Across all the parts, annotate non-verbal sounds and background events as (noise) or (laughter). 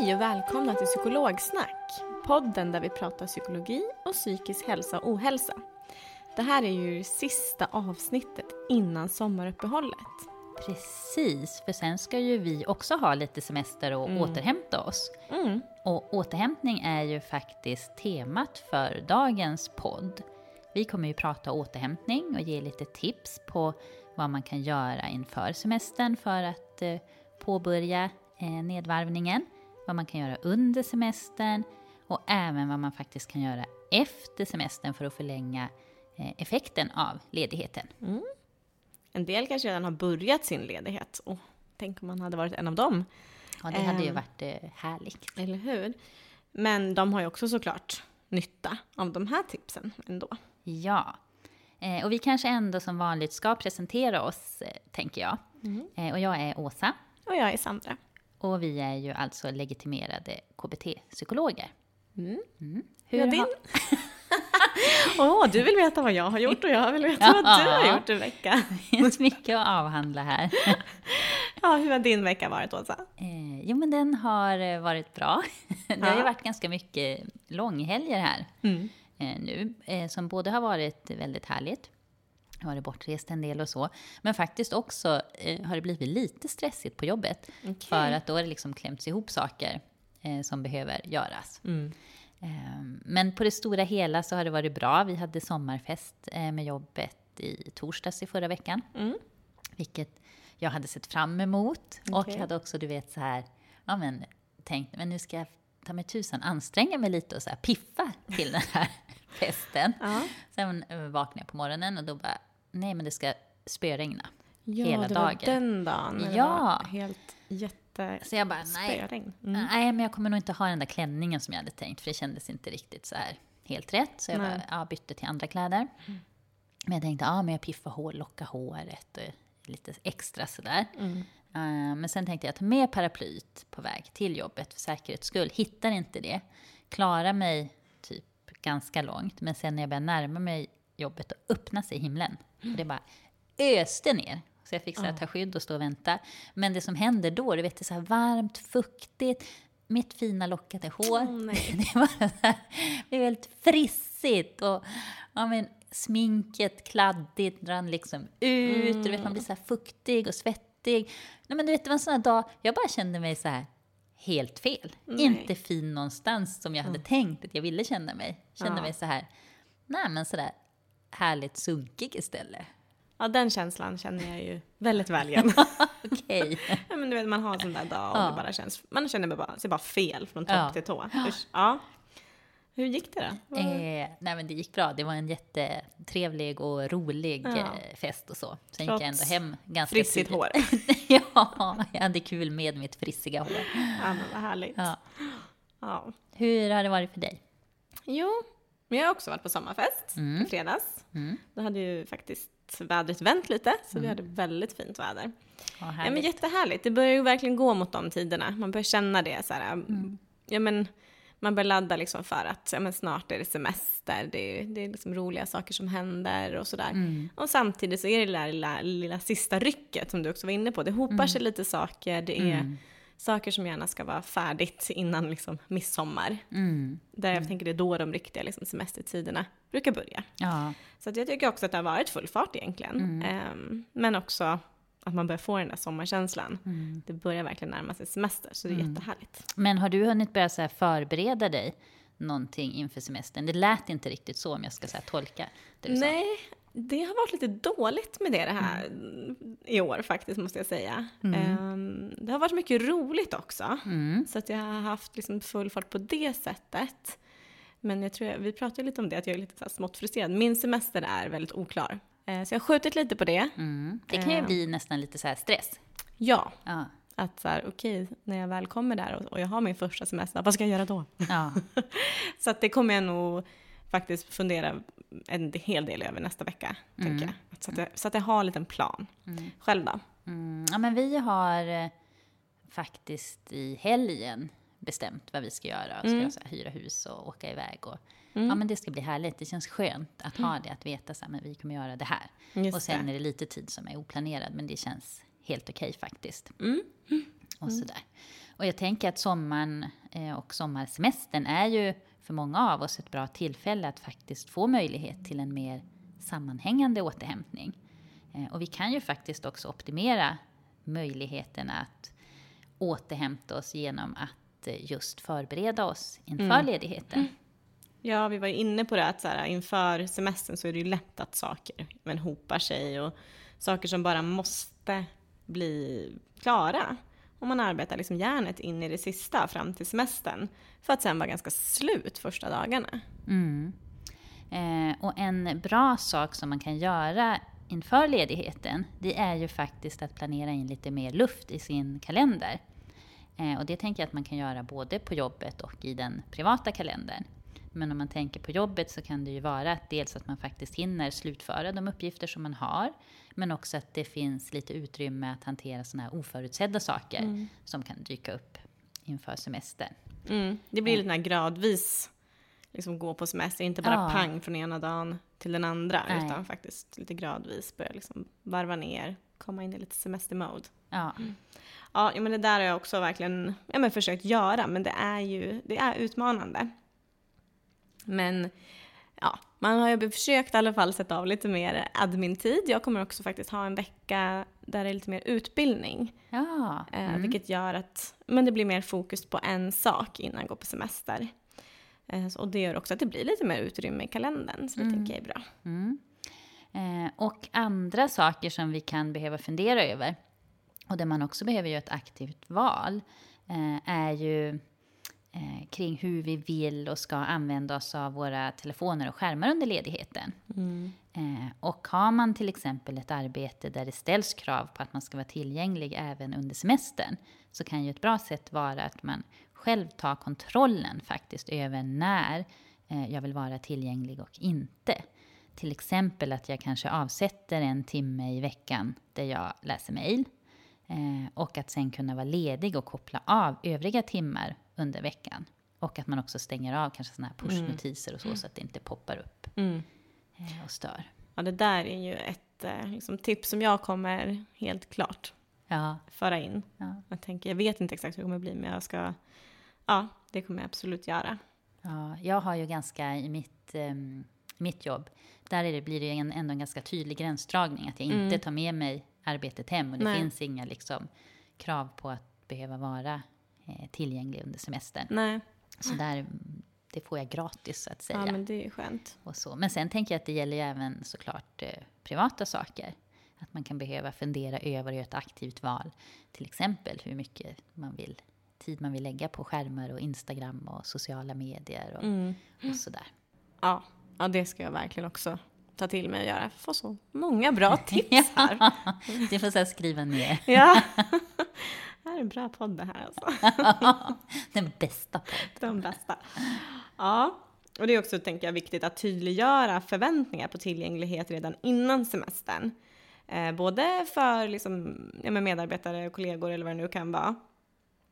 Hej och välkomna till Psykologsnack. Podden där vi pratar psykologi och psykisk hälsa och ohälsa. Det här är ju sista avsnittet innan sommaruppehållet. Precis, för sen ska ju vi också ha lite semester och återhämta oss. Mm. Och återhämtning är ju faktiskt temat för dagens podd. Vi kommer ju prata återhämtning och ge lite tips på vad man kan göra inför semestern för att eh, påbörja eh, nedvarvningen. Vad man kan göra under semestern och även vad man faktiskt kan göra efter semestern för att förlänga eh, effekten av ledigheten. En del kanske redan har börjat sin ledighet. Och tänk om man hade varit en av dem. Ja, det hade ju Ehm. varit eh, härligt. Eller hur? Men de har ju också såklart nytta av de här tipsen ändå. Ja. Eh, och vi kanske ändå som vanligt ska presentera oss, eh, tänker jag. Eh, och jag är Åsa. Och jag är Sandra. Och vi är ju alltså legitimerade KBT-psykologer. Mm. Hur Ja, din... har- (laughs) Åh, du vill veta vad jag har gjort och jag vill veta vad du har gjort en vecka. (laughs) Det finns mycket att avhandla här. (laughs) Ja, hur har din vecka varit Åsa? Eh, jo, men den har eh, varit bra. Det har ju varit ganska mycket långhelger här eh, nu, eh, som både har varit väldigt härligt, varit bortrest en del och så, men faktiskt också eh, har det blivit lite stressigt på jobbet. För att då har det liksom klämts ihop saker eh, som behöver göras. Eh, men på det stora hela så har det varit bra. Vi hade sommarfest eh, med jobbet i torsdags i förra veckan. Vilket jag hade sett fram emot. Och Okej. hade också, du vet, så här, ja men tänkt, men nu ska jag ta mig tusan anstränga mig lite och så här piffa till den här festen. Sen eh, vaknade jag på morgonen och då bara, nej men det ska spöregna hela det dagen. var den dagen. när det Ja. var helt jätte... Så jag bara, nej. Mm. Nej, men jag kommer nog inte ha den där klänningen som jag hade tänkt, för det kändes inte riktigt så här helt rätt. Så jag Nej. Mm. bara, ja, bytte till andra kläder. Men jag tänkte, ja, men jag piffar hår, lockar håret och lite extra sådär. Mm. Eh, men sen tänkte jag, ta med paraplyet på väg till jobbet för säkerhets skull. Hittar inte det, klarar mig ganska långt. Men sen när jag börjar närma mig jobbet, och öppnar sig himlen. Och det bara öste ner. Så jag fick så här, ta skydd och stå och vänta. Men det som händer då, du vet, det är så här varmt, fuktigt. Mitt fina lockade hår. (laughs) det var så här, det är väldigt frissigt. Och ja, men, sminket kladdigt rann liksom ut. Och, du vet, man blir så här fuktig och svettig. Nej, men du vet, det var en sån här dag, jag bara kände mig så här helt fel. Inte fin någonstans som jag hade tänkt att jag ville känna mig. Kände Ja. mig så här, nej men sådär härligt sunkig istället. Ja, den känslan känner jag ju (laughs) väldigt väl igen. (laughs) Okej. (laughs) ja, men du vet, man har en sån där dag och Ja. det bara känns, man känner bara, sig bara fel från topp Ja. till tå. Usch. Ja. Hur gick det då? Eh, nej men det gick bra. Det var en jättetrevlig och rolig Ja. eh, fest och så. Sen gick jag ändå Trots hem ganska Frissigt hår. ja, (laughs) jag hade kul med mitt frissiga hår. Ja, men vad härligt. Ja. Ja. Hur har det varit för dig? Jo, Men jag har också varit på sommarfest Mm. i fredags. Mm. Då hade ju faktiskt vädret vänt lite, så vi hade väldigt fint väder. Ja, Ja, men härligt. jättehärligt. Det börjar ju verkligen gå mot de tiderna. Man börjar känna det så här. Mm. Ja, men man börjar ladda liksom för att ja, men snart är det semester. Det är, det är liksom roliga saker som händer och sådär. Mm. Och samtidigt så är det det där lilla, lilla sista rycket som du också var inne på. Det hopar sig lite saker. Det är Mm. saker som gärna ska vara färdigt innan liksom midsommar. Mm. Där jag tänker det är då de riktiga liksom, semestertiderna brukar börja. Ja, Så jag tycker också att det har varit full fart egentligen. Mm. Ehm, men också att man börjar få den där sommarkänslan. Mm. Det börjar verkligen närma sig semester, så det är jättehärligt. Men har du hunnit börja så förbereda dig någonting inför semestern? Det lät inte riktigt så om jag ska så tolka det du sa. Nej, det har varit lite dåligt med det, det här i år faktiskt, måste jag säga. Ehm, det har varit mycket roligt också. Mm. Så att jag har haft liksom full fart på det sättet. Men jag tror, vi pratade lite om det, att jag är lite så här smått frustrerad. Min semester är väldigt oklar. Eh, Så jag har skjutit lite på det. Mm. Det kan ju Eh. bli nästan lite så här stress. Ja, Ja. att så här, okej, när jag väl kommer där och, och jag har min första semester, vad ska jag göra då? Ja. (laughs) Så att det kommer jag nog faktiskt fundera en hel del över nästa vecka, Mm. tänker jag. Så att, jag. så att jag har en liten plan. Själv då? Mm. ja, men vi har eh, faktiskt i helgen bestämt vad vi ska göra. Ska Mm. så här, hyra hus och åka iväg. Och, Ja, men det ska bli härligt. Det känns skönt att ha det, att veta att vi kommer göra det här. Just och sen det. är det lite tid som är oplanerad, men det känns helt okej faktiskt. Mm. Och sådär. Och jag tänker att sommaren eh, och sommarsemestern är ju för många av oss ett bra tillfälle att faktiskt få möjlighet till en mer sammanhängande återhämtning. Eh, Och vi kan ju faktiskt också optimera möjligheterna att återhämta oss genom att eh, just förbereda oss inför ledigheten. Ja, vi var ju inne på det att så här, inför semestern så är det ju lätt att saker men hopar sig och saker som bara måste bli klara. Och man arbetar liksom järnet in i det sista fram till semestern för att sen vara ganska slut första dagarna. Mm. Eh, och en bra sak som man kan göra inför ledigheten, det är ju faktiskt att planera in lite mer luft i sin kalender. Eh, och det tänker jag att man kan göra både på jobbet och i den privata kalendern. Men om man tänker på jobbet så kan det ju vara att dels att man faktiskt hinner slutföra de uppgifter som man har, men också att det finns lite utrymme att hantera sådana här oförutsedda saker som kan dyka upp inför semestern. Mm. Det blir lite här gradvis liksom gå på semester, inte bara Ja. pang från ena dagen till den andra Nej. utan faktiskt lite gradvis börja liksom varva ner, komma in i lite semestermode. Ja, Ja, ja, men det där har jag också verkligen ja, men försökt göra, men det är ju det är utmanande. Men ja, man har ju försökt i alla fall sätta av lite mer admin-tid. Jag kommer också faktiskt ha en vecka där det är lite mer utbildning. ja. Eh, Vilket gör att men det blir mer fokus på en sak innan jag går på semester. Eh, och det gör också att det blir lite mer utrymme i kalendern, så det tänker jag är bra. Mm. Eh, och andra saker som vi kan behöva fundera över, och där man också behöver göra ett aktivt val, eh, är ju eh, kring hur vi vill och ska använda oss av våra telefoner och skärmar under ledigheten. Eh, och har man till exempel ett arbete där det ställs krav på att man ska vara tillgänglig även under semestern, så kan ju ett bra sätt vara att man själv tar kontrollen faktiskt över när eh, jag vill vara tillgänglig och inte. Till exempel att jag kanske avsätter en timme i veckan där jag läser mejl. Eh, och att sen kunna vara ledig och koppla av övriga timmar under veckan. Och att man också stänger av kanske såna här pushnotiser och så, så att det inte poppar upp Mm. eh, och stör. Ja, det där är ju ett eh, liksom, tips som jag kommer helt klart Ja, föra in. ja, Jag tänker, jag vet inte exakt hur det kommer bli, men jag ska, ja, det kommer jag absolut göra. ja. Jag har ju ganska i mitt, ehm, mitt jobb, där är det, blir det ju en, ändå en ganska tydlig gränsdragning. Att jag inte tar med mig arbetet hem och det Nej. finns inga liksom, krav på att behöva vara tillgänglig under semestern. Nej, Så där, det får jag gratis så att säga. ja, men det är skönt. och så. Men sen tänker jag att det gäller ju även såklart eh, privata saker. Att man kan behöva fundera över och göra ett aktivt val. Till exempel hur mycket man vill, tid man vill lägga på skärmar och Instagram och sociala medier och, Mm. och sådär. Ja, ja, det ska jag verkligen också ta till mig och göra. Jag får så många bra (laughs) tips här. Du får så skriva ner Ja. (laughs) Det här är en bra podd det här alltså. (laughs) den bästa podden. De bästa. Ja, Och det är också, tänker jag, viktigt att tydliggöra förväntningar på tillgänglighet redan innan semestern. Eh, både för liksom, ja, medarbetare, kollegor eller vad det nu kan vara.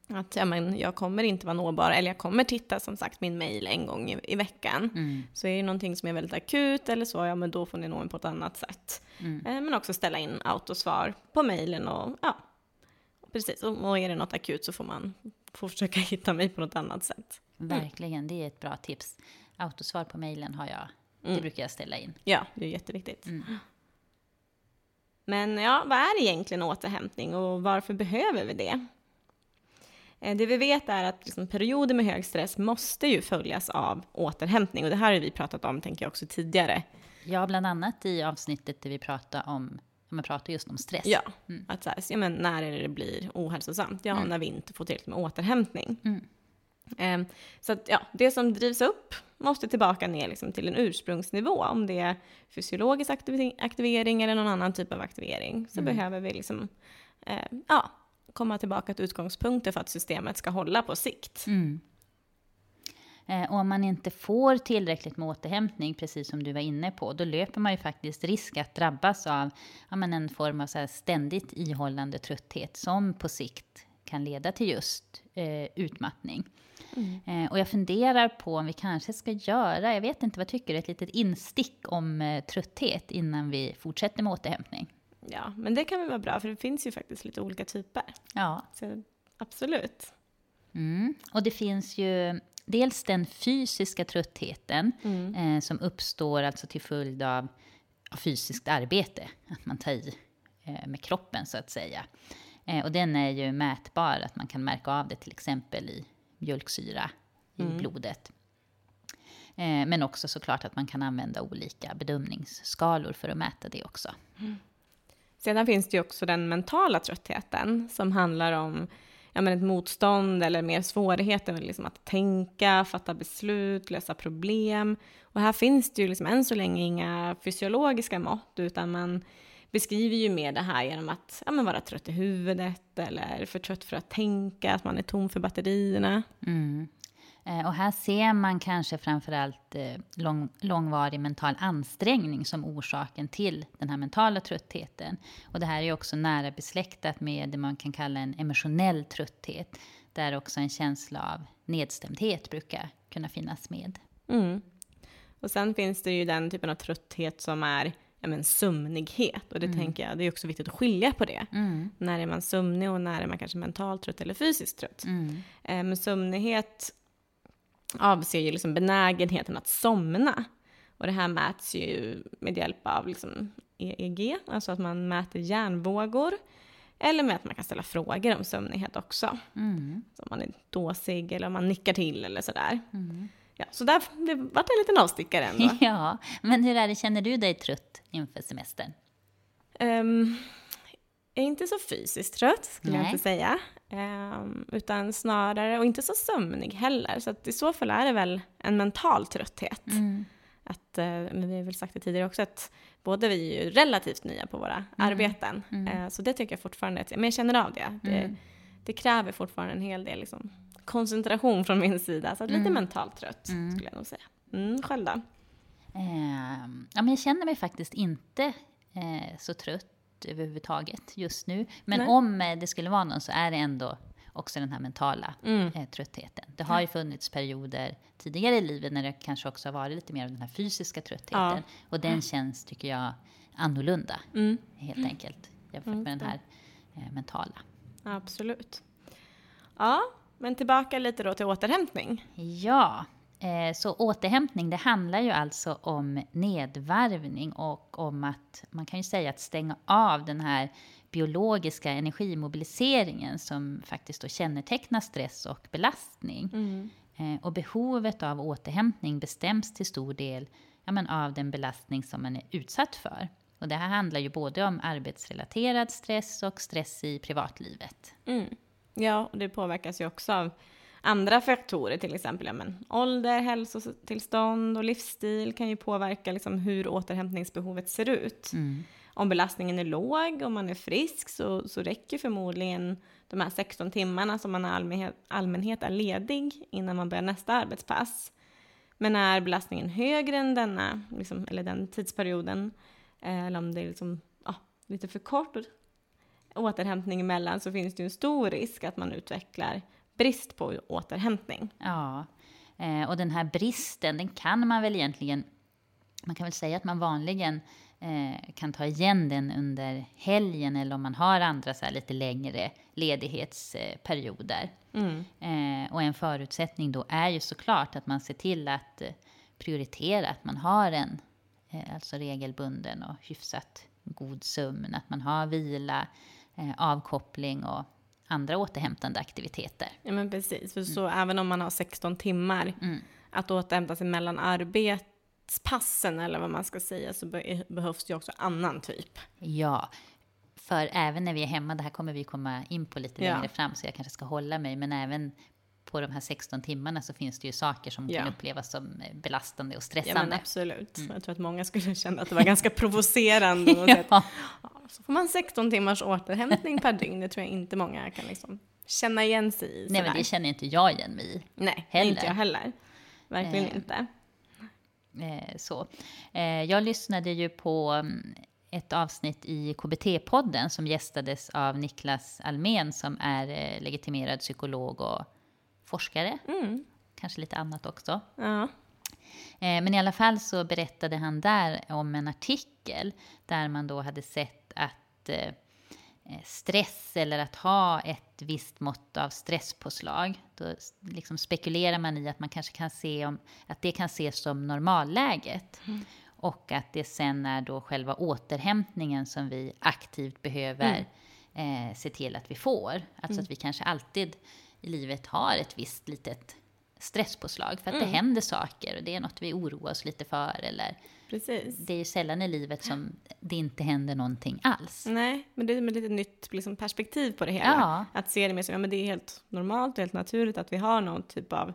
Att ja, men jag kommer inte vara nåbar, eller jag kommer titta som sagt min mail en gång i, i veckan. Mm. Så är det någonting som är väldigt akut eller så, ja men då får ni nå mig på ett annat sätt. Mm. Eh, men också ställa in autosvar på mailen och ja, precis. Och, är det något akut så får man får försöka (laughs) hitta mig på något annat sätt. Verkligen, det är ett bra tips. Autosvar på mejlen har jag. Det Mm. brukar jag ställa in. Ja, det är jätteviktigt. Mm. Men ja, vad är egentligen återhämtning och varför behöver vi det? Eh, Det vi vet är att liksom perioder med hög stress måste ju följas av återhämtning och det här har vi pratat om, tänker jag också tidigare. Ja, bland annat i avsnittet där vi pratar om, man pratar just om stress. Ja, att så här, ja, men när är det det blir ohälsosamt? Ja, när vi inte får tillräckligt med återhämtning. Mm. Eh, Så att ja, det som drivs upp måste tillbaka ner liksom till en ursprungsnivå. Om det är fysiologisk aktivering eller någon annan typ av aktivering så behöver vi liksom, eh, ja, komma tillbaka till utgångspunkter för att systemet ska hålla på sikt. Mm. Eh, och om man inte får tillräckligt med återhämtning, precis som du var inne på, då löper man ju faktiskt risk att drabbas av ja, men en form av så ständigt ihållande trötthet som på sikt kan leda till just eh, utmattning. Eh, och jag funderar på om vi kanske ska göra, jag vet inte vad tycker du, ett litet instick om eh, trötthet innan vi fortsätter med återhämtning. Ja, men det kan väl vara bra för det finns ju faktiskt lite olika typer. Ja, Så absolut. Mm. Och det finns ju dels den fysiska tröttheten eh, som uppstår alltså till följd av, av fysiskt arbete. Att man tar i eh, med kroppen så att säga. Eh, och den är ju mätbar, att man kan märka av det till exempel i mjölksyra i blodet. Eh, men också såklart att man kan använda olika bedömningsskalor för att mäta det också. Sedan finns det ju också den mentala tröttheten som handlar om ja, men ett motstånd eller mer svårigheter med liksom att tänka, fatta beslut, lösa problem. Och här finns det ju liksom än så länge inga fysiologiska mått utan man beskriver ju mer det här genom att ja, men vara trött i huvudet eller för trött för att tänka, att man är tom för batterierna. Mm. Eh, Och här ser man kanske framförallt eh, lång, långvarig mental ansträngning som orsaken till den här mentala tröttheten. Och det här är också nära besläktat med det man kan kalla en emotionell trötthet, där också en känsla av nedstämdhet brukar kunna finnas med. Mm. Och sen finns det ju den typen av trötthet som är ja, men sömnighet. Och det tänker jag, det är också viktigt att skilja på det. Mm. När är man sömnig och när är man kanske mentalt trött eller fysiskt trött. Mm. Eh, men sömnighet avser ju liksom benägenheten att somna. Och det här mäts ju med hjälp av liksom EEG, alltså att man mäter hjärnvågor. Eller med att man kan ställa frågor om sömnighet också. Mm. Så om man är dåsig eller om man nickar till eller sådär. Mm. Ja, så där det vart en liten avstickare ändå. (laughs) Ja, men hur är det, känner du dig trött inför semestern? Um, är inte så fysiskt trött, skulle jag Nej. inte säga. Ehm, utan snarare, och inte så sömnig heller. Så att i så fall är det väl en mental trötthet. Att, eh, men vi har väl sagt det tidigare också, att både vi är ju relativt nya på våra arbeten. Eh, så det tycker jag fortfarande, att, men jag känner av det. Det, det kräver fortfarande en hel del liksom, koncentration från min sida. Så lite mentalt trött, skulle jag nog säga. Mm, själv då? Ehm, ja, men jag känner mig faktiskt inte eh, så trött överhuvudtaget just nu. Men Nej. om eh, det skulle vara någon så är det ändå också den här mentala eh, tröttheten. Det har ju funnits perioder tidigare i livet när det kanske också har varit lite mer av den här fysiska tröttheten. Ja. Och den känns, tycker jag, annorlunda Mm. helt enkelt jämfört med den här eh, mentala. Absolut. Ja, men tillbaka lite då till återhämtning. Ja, så återhämtning det handlar ju alltså om nedvarvning och om att man kan ju säga att stänga av den här biologiska energimobiliseringen som faktiskt då kännetecknar stress och belastning. Eh, och behovet av återhämtning bestäms till stor del ja, men av den belastning som man är utsatt för. Och det här handlar ju både om arbetsrelaterad stress och stress i privatlivet. Mm. Ja, och det påverkas ju också av andra faktorer, till exempel ja, men, ålder, hälsotillstånd och livsstil kan ju påverka liksom, hur återhämtningsbehovet ser ut. Om belastningen är låg, om man är frisk, så, så räcker förmodligen de här 16 timmarna som man i allmänhet, allmänhet är ledig innan man börjar nästa arbetspass. Men är belastningen högre än denna, liksom, eller den tidsperioden, eh, eller om det är liksom, ja, lite för kort återhämtning emellan så finns det ju en stor risk att man utvecklar brist på återhämtning. Ja, eh, och den här bristen, den kan man väl egentligen, man kan väl säga att man vanligen eh, kan ta igen den under helgen eller om man har andra så lite längre ledighetsperioder. Mm. Eh, och en förutsättning då är ju såklart att man ser till att prioritera att man har en alltså regelbunden och hyfsat god sömn, att man har vila, avkoppling och andra återhämtande aktiviteter. Ja men precis, för så mm. även om man har 16 timmar mm. att återhämta sig mellan arbetspassen eller vad man ska säga så behövs det också annan typ. Ja, för även när vi är hemma, det här kommer vi komma in på lite ja. längre fram så jag kanske ska hålla mig, men även på de här 16 timmarna så finns det ju saker som ja. kan upplevas som belastande och stressande. Ja, men absolut. Mm. Jag tror att många skulle känna att det var ganska provocerande. (laughs) ja. Så får man 16 timmars återhämtning per dygn. Det tror jag inte många kan liksom känna igen sig i. Nej, men det känner inte jag igen mig i. Nej, heller. inte jag heller. Verkligen eh, inte. Eh, så. Eh, jag lyssnade ju på mm, ett avsnitt i KBT-podden som gästades av Niklas Almen som är eh, legitimerad psykolog och forskare. Mm. Kanske lite annat också. Ja. Eh, men i alla fall så berättade han där om en artikel där man då hade sett att eh, stress eller att ha ett visst mått av stresspåslag. Då liksom spekulerar man i att man kanske kan se om, att det kan ses som normalläget. Mm. Och att det sen är då själva återhämtningen som vi aktivt behöver mm. eh, se till att vi får. Alltså mm. att vi kanske alltid i livet har ett visst litet stresspåslag för att mm. det händer saker och det är något vi oroar oss lite för. Eller Precis. Det är ju sällan i livet som det inte händer någonting alls. Nej, men det är ett lite nytt liksom, perspektiv på det hela. Ja. Att se det mer som, ja men det är helt normalt och helt naturligt att vi har någon typ av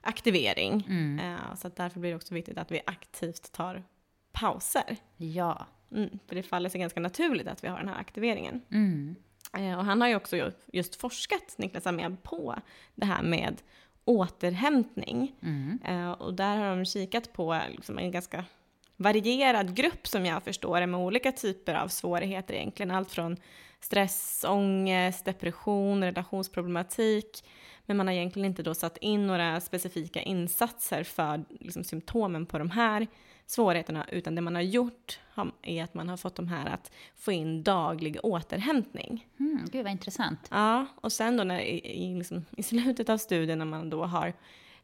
aktivering. Mm. Uh, så att därför blir det också viktigt att vi aktivt tar pauser. Ja. Mm, för det faller sig ganska naturligt att vi har den här aktiveringen. Mm. Eh, och han har ju också just forskat, Niklas Amén, på det här med återhämtning. Mm. Eh, och där har de kikat på liksom en ganska varierad grupp som jag förstår det, med olika typer av svårigheter egentligen. Allt från stress, ångest, depression, relationsproblematik. Men man har egentligen inte då satt in några specifika insatser för liksom, symptomen på de här svårigheterna, utan det man har gjort är att man har fått de här att få in daglig återhämtning. Mm, gud vad intressant. Ja, och sen då när, i, liksom, i slutet av studien när man då har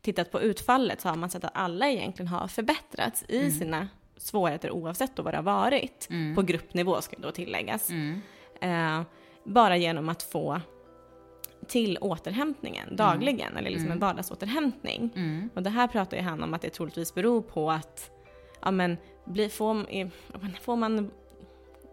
tittat på utfallet så har man sett att alla egentligen har förbättrats i mm. sina svårigheter oavsett då vad det har varit. Mm. På gruppnivå ska då tilläggas. Mm. Eh, bara genom att få till återhämtningen mm. dagligen, eller liksom en mm. vardagsåterhämtning. Och det här pratar ju han om att det troligtvis beror på att ja, men, blir, får, får man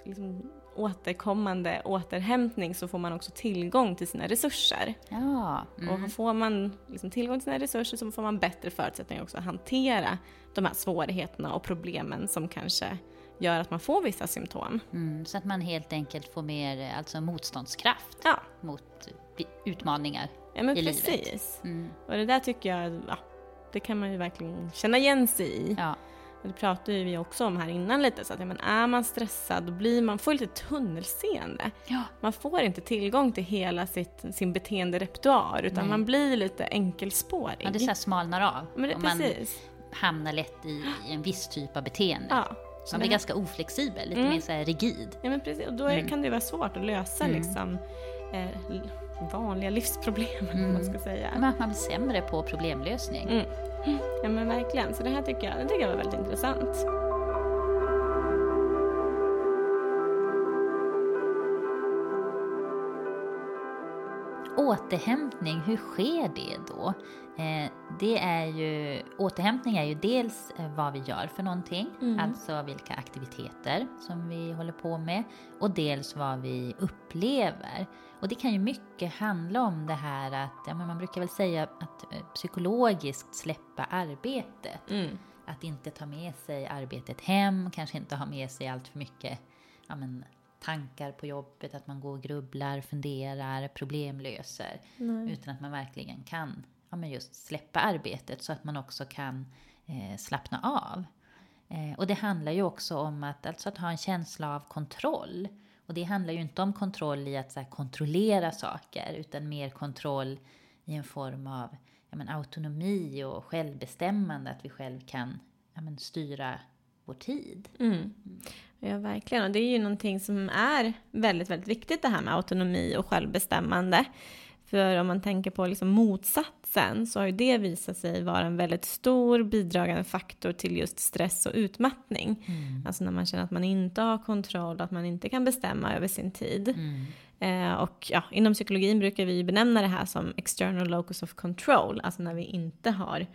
liksom återkommande återhämtning så får man också tillgång till sina resurser. Ja, mm. Och får man liksom tillgång till sina resurser så får man bättre förutsättningar också att hantera de här svårigheterna och problemen som kanske gör att man får vissa symptom. Mm, så att man helt enkelt får mer alltså motståndskraft ja. mot utmaningar ja, men i precis. livet. Mm. Och det där tycker jag, ja, det kan man ju verkligen känna igen sig i. Ja. Det pratade vi också om här innan lite, så att ja, men är man stressad då blir man får lite tunnelseende. Ja. Man får inte tillgång till hela sitt, sin beteenderepertoar utan Nej. man blir lite enkelspårig. Ja, det så smalnar av. Men det, och precis. man hamnar lätt i, i, en viss typ av beteende. Ja. Man blir ganska oflexibel, lite mm. mer så rigid. Ja men precis, och då mm. kan det vara svårt att lösa mm. liksom, eh, vanliga livsproblem, (laughs) mm. man ska säga. Men man blir sämre på problemlösning. Ja men verkligen, så det här tycker jag, det tycker jag var väldigt intressant. Återhämtning, hur sker det då? Eh, det är ju, återhämtning är ju dels eh, vad vi gör för någonting, mm. alltså vilka aktiviteter som vi håller på med, och dels vad vi upplever. Och det kan ju mycket handla om det här att, ja, men man brukar väl säga att eh, psykologiskt släppa arbetet. Mm. Att inte ta med sig arbetet hem, kanske inte ha med sig allt för mycket ja, men, tankar på jobbet, att man går och grubblar, funderar, problemlöser. Nej. Utan att man verkligen kan ja, men just släppa arbetet så att man också kan eh, slappna av. Eh, och det handlar ju också om att, alltså att ha en känsla av kontroll. Och det handlar ju inte om kontroll i att så här, kontrollera saker, utan mer kontroll i en form av ja, men, autonomi och självbestämmande, att vi själv kan ja, men, styra vår tid. Mm. Ja, verkligen. Och det är ju någonting som är väldigt, väldigt viktigt det här med autonomi och självbestämmande. För om man tänker på liksom motsatsen så har ju det visat sig vara en väldigt stor bidragande faktor till just stress och utmattning. Mm. Alltså när man känner att man inte har kontroll, att man inte kan bestämma över sin tid. Mm. Eh, och ja, inom psykologin brukar vi benämna det här som external locus of control, alltså när vi inte har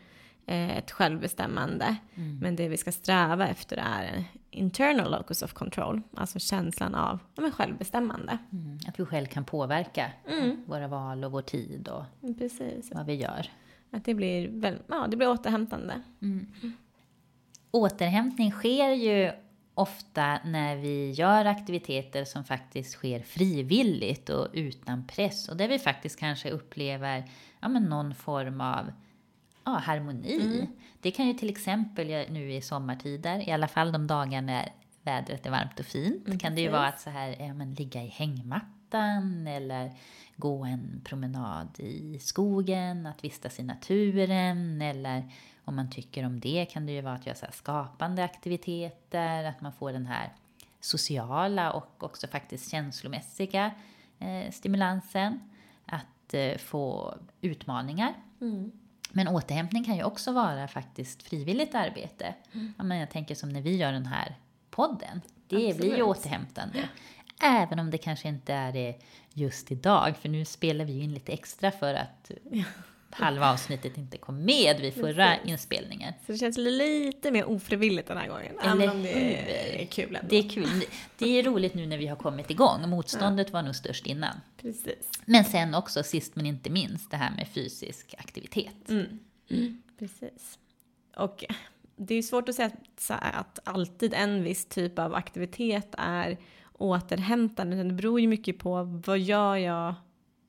ett självbestämmande. Mm. Men det vi ska sträva efter är internal locus of control, alltså känslan av ja, självbestämmande. Mm. Att vi själv kan påverka mm. våra val och vår tid och Precis. vad vi gör. Att det blir, väl, ja, det blir återhämtande. Mm. Återhämtning sker ju ofta när vi gör aktiviteter som faktiskt sker frivilligt och utan press och där vi faktiskt kanske upplever ja, men någon form av ja, harmoni. Mm. Det kan ju till exempel nu i sommartider, i alla fall de dagar när vädret är varmt och fint, mm, kan det ju vara att så här, ja, men, ligga i hängmattan eller gå en promenad i skogen, att vistas i naturen eller om man tycker om det kan det ju vara att göra så skapande aktiviteter, att man får den här sociala och också faktiskt känslomässiga eh, stimulansen. Att eh, få utmaningar. Mm. Men återhämtning kan ju också vara faktiskt frivilligt arbete. Mm. Ja, men jag tänker som när vi gör den här podden. Det Absolut. blir ju återhämtande. Även om det kanske inte är det just idag, för nu spelar vi in lite extra för att halva avsnittet inte kom med vid förra inspelningen. Så det känns lite mer ofrivilligt den här gången. Eller om det är kul ändå. Det är kul. Det är roligt nu när vi har kommit igång. Motståndet ja. var nog störst innan. Precis. Men sen också, sist men inte minst, det här med fysisk aktivitet. Mm. Mm. Precis. Och det är svårt att säga att alltid en viss typ av aktivitet är återhämtande. Det beror ju mycket på vad gör jag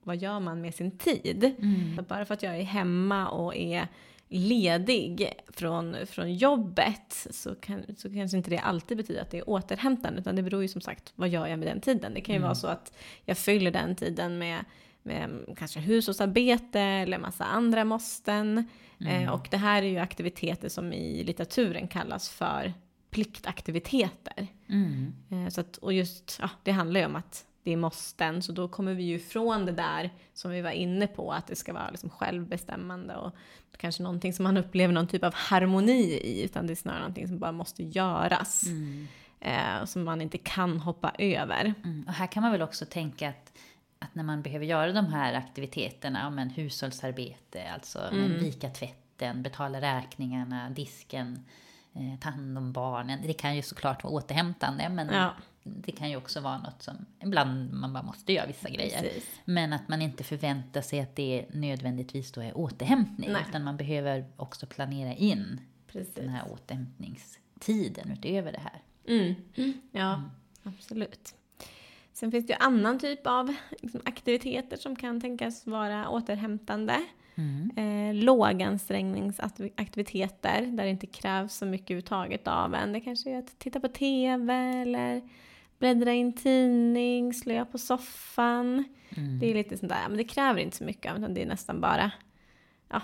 vad gör man med sin tid? Mm. Bara för att jag är hemma och är ledig från, från jobbet så, kan, så kanske inte det alltid betyder att det är återhämtande utan det beror ju som sagt vad gör jag med den tiden. Det kan ju mm. vara så att jag fyller den tiden med, med kanske hushållsarbete eller massa andra måsten. Mm. Eh, och det här är ju aktiviteter som i litteraturen kallas för pliktaktiviteter. Mm. Eh, så att, och just, ja, det handlar ju om att det är måsten. Så då kommer vi ju ifrån det där som vi var inne på, att det ska vara liksom självbestämmande och kanske någonting som man upplever någon typ av harmoni i, utan det är snarare någonting som bara måste göras. Mm. Eh, som man inte kan hoppa över. Mm. Och här kan man väl också tänka att, att när man behöver göra de här aktiviteterna, men hushållsarbete, alltså mm. vika tvätten, betala räkningarna, disken, eh, ta hand om barnen. Det kan ju såklart vara återhämtande, men ja det kan ju också vara något som ibland man bara måste göra vissa grejer. Precis. Men att man inte förväntar sig att det nödvändigtvis då är återhämtning. Nej. Utan man behöver också planera in Precis. den här återhämtningstiden utöver det här. Mm. Ja, mm. absolut. Sen finns det ju annan typ av liksom, aktiviteter som kan tänkas vara återhämtande. Mm. Eh, lågansträngningsaktiviteter där det inte krävs så mycket överhuvudtaget av en. Det kanske är att titta på TV eller bläddra i en tidning, slöa på soffan. Mm. Det är lite sånt där, men det kräver inte så mycket utan det är nästan bara ja,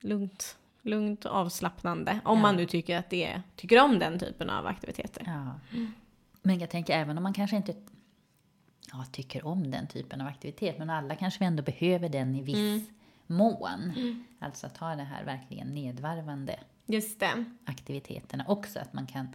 lugnt, lugnt och avslappnande. Om ja. man nu tycker att det tycker om den typen av aktiviteter. Ja. Mm. Men jag tänker även om man kanske inte ja, tycker om den typen av aktivitet, men alla kanske vi ändå behöver den i viss mm. mån. Mm. Alltså att ha det här verkligen nedvarvande Just det. aktiviteterna också, att man kan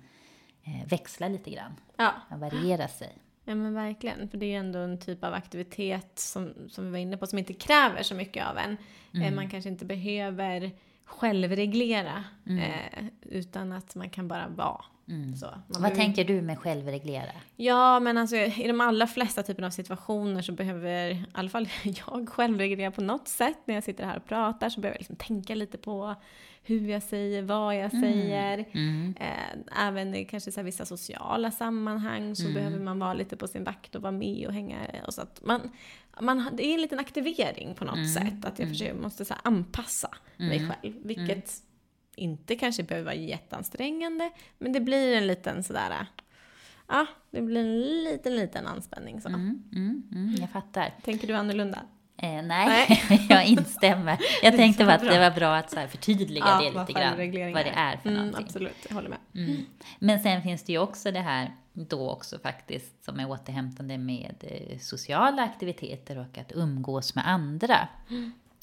eh, växla lite grann. Ja. Variera sig. Ja men verkligen, för det är ju ändå en typ av aktivitet som, som vi var inne på som inte kräver så mycket av en. Eh, mm. Man kanske inte behöver självreglera mm. eh, utan att man kan bara vara. Mm. Så, Vad behöver... tänker du med självreglera? Ja, men alltså i de allra flesta typer av situationer så behöver i alla fall (laughs) jag självreglera på något sätt. När jag sitter här och pratar så behöver jag liksom tänka lite på hur jag säger, vad jag mm. säger. Mm. Eh, även i kanske så vissa sociala sammanhang så mm. behöver man vara lite på sin vakt och vara med och hänga. Och så att man, man, det är en liten aktivering på något mm. sätt. Att jag mm. försöker, måste så anpassa mig själv. Vilket inte kanske behöver vara jätteansträngande, men det blir en liten sådär, ja, det blir en liten, liten anspänning så. Mm, mm, mm, jag fattar. Tänker du annorlunda? Eh, nej, (laughs) jag instämmer. Jag tänkte bara att det var bra att så här förtydliga Ja, det lite grann. Vad det är för mm, någonting. Absolut, jag håller med. Mm. Men sen finns det ju också det här då också faktiskt som är återhämtande med eh, sociala aktiviteter och att umgås med andra.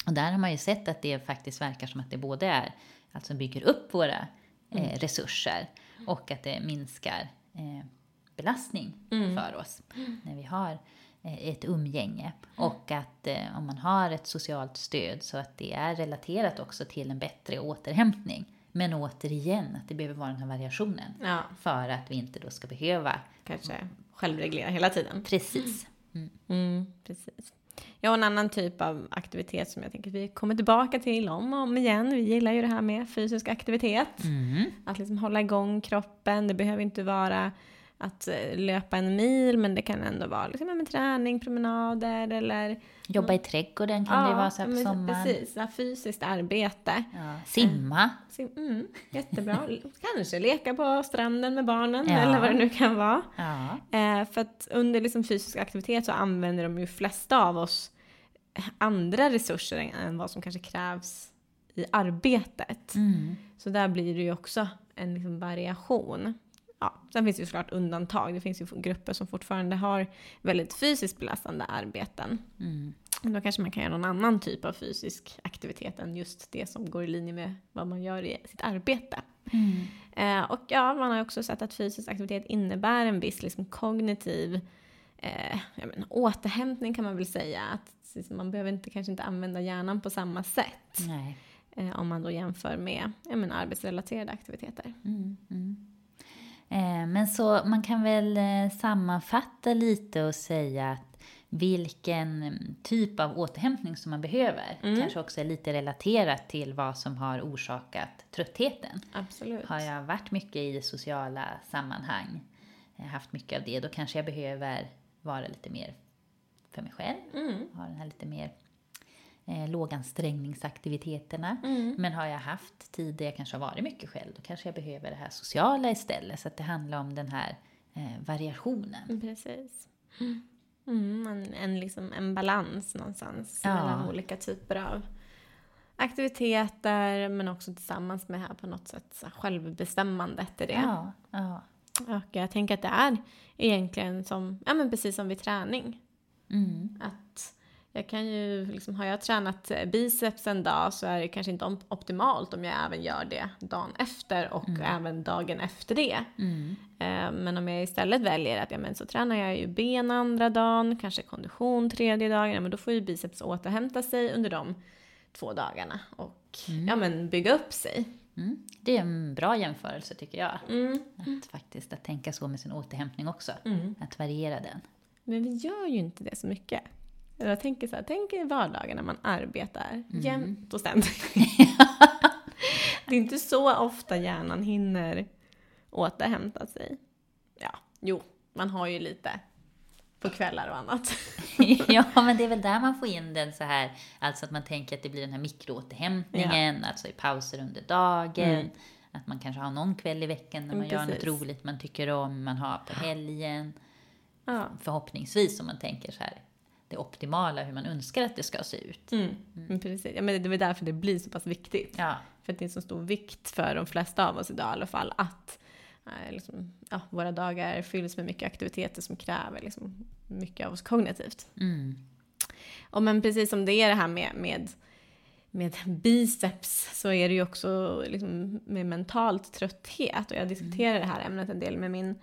Och där har man ju sett att det faktiskt verkar som att det både är, alltså bygger upp våra eh, resurser och att det minskar eh, belastning för oss när vi har eh, ett umgänge. Och att eh, om man har ett socialt stöd så att det är relaterat också till en bättre återhämtning. Men återigen, att det behöver vara den här variationen. Ja, För att vi inte då ska behöva... kanske självreglera hela tiden. Precis. Mm, precis. Ja, och en annan typ av aktivitet som jag tänker att vi kommer tillbaka till om och om igen. Vi gillar ju det här med fysisk aktivitet. Mm. Att liksom hålla igång kroppen. Det behöver inte vara att eh, löpa en mil, men det kan ändå vara liksom, ja, men träning, promenader eller... Jobba i trädgården kan det ju vara så här på sommaren. Precis, ja, fysiskt arbete. Ja. Simma. Sim- Mm, jättebra. (laughs) Kanske leka på stranden med barnen Ja. eller vad det nu kan vara. Ja. Eh, för att under liksom fysisk aktivitet så använder de ju flesta av oss andra resurser än, än vad som kanske krävs i arbetet. Mm. Så där blir det ju också en liksom variation. Ja, sen finns det ju såklart undantag. Det finns ju grupper som fortfarande har väldigt fysiskt belastande arbeten. Mm. Då kanske man kan göra någon annan typ av fysisk aktivitet än just det som går i linje med vad man gör i sitt arbete. Mm. Eh, och ja, man har också sett att fysisk aktivitet innebär en viss liksom, kognitiv eh, menar, återhämtning kan man väl säga. Att liksom, man behöver inte, kanske inte använda hjärnan på samma sätt. Eh, om man då jämför med menar, arbetsrelaterade aktiviteter. Mm. Eh, men så man kan väl eh, sammanfatta lite och säga att vilken typ av återhämtning som man behöver Mm. kanske också är lite relaterat till vad som har orsakat tröttheten. Absolut. Har jag varit mycket i sociala sammanhang, eh, haft mycket av det, då kanske jag behöver vara lite mer för mig själv. Mm. Ha den här lite mer eh, lågansträngningsaktiviteterna. Mm. Men har jag haft tid där jag kanske har varit mycket själv, då kanske jag behöver det här sociala istället. Så att det handlar om den här eh, variationen. Precis. Mm, en, en, liksom, en balans någonstans Ja. mellan olika typer av aktiviteter men också tillsammans med här på något sätt självbestämmandet i det. Ja, ja. Och jag tänker att det är egentligen som, ja men precis som vid träning. Mm. Att jag kan ju, liksom, har jag tränat eh, biceps en dag så är det kanske inte op- optimalt om jag även gör det dagen efter och även dagen efter det. Mm. Eh, Men om jag istället väljer att ja, men så tränar jag ju ben andra dagen, kanske kondition tredje dagen, ja, men då får ju biceps återhämta sig under de två dagarna och ja, men bygga upp sig. Mm. Det är en bra jämförelse tycker jag. Mm. Att faktiskt att tänka så med sin återhämtning också. Att variera den. Men vi gör ju inte det så mycket. Jag tänker så här, tänk i vardagen när man arbetar jämt och ständigt. (laughs) det är inte så ofta hjärnan hinner återhämta sig. Ja, jo, man har ju lite på kvällar och annat. (laughs) ja, men det är väl där man får in den så här, alltså att man tänker att det blir den här mikroåterhämtningen, alltså i pauser under dagen. Att man kanske har någon kväll i veckan när man Mm, gör något precis. roligt man tycker om, man har på helgen. Ja. Förhoppningsvis om man tänker så här, det optimala, hur man önskar att det ska se ut. Mm. Men precis. Ja, men det är därför det blir så pass viktigt. Ja, För att det är så stor vikt för de flesta av oss idag i alla fall att eh, liksom, ja, våra dagar fylls med mycket aktiviteter som kräver liksom, mycket av oss kognitivt. mm. Och men precis som det är det här med, med, med biceps så är det ju också liksom med mentalt trötthet. Och jag diskuterar det här ämnet en del med min,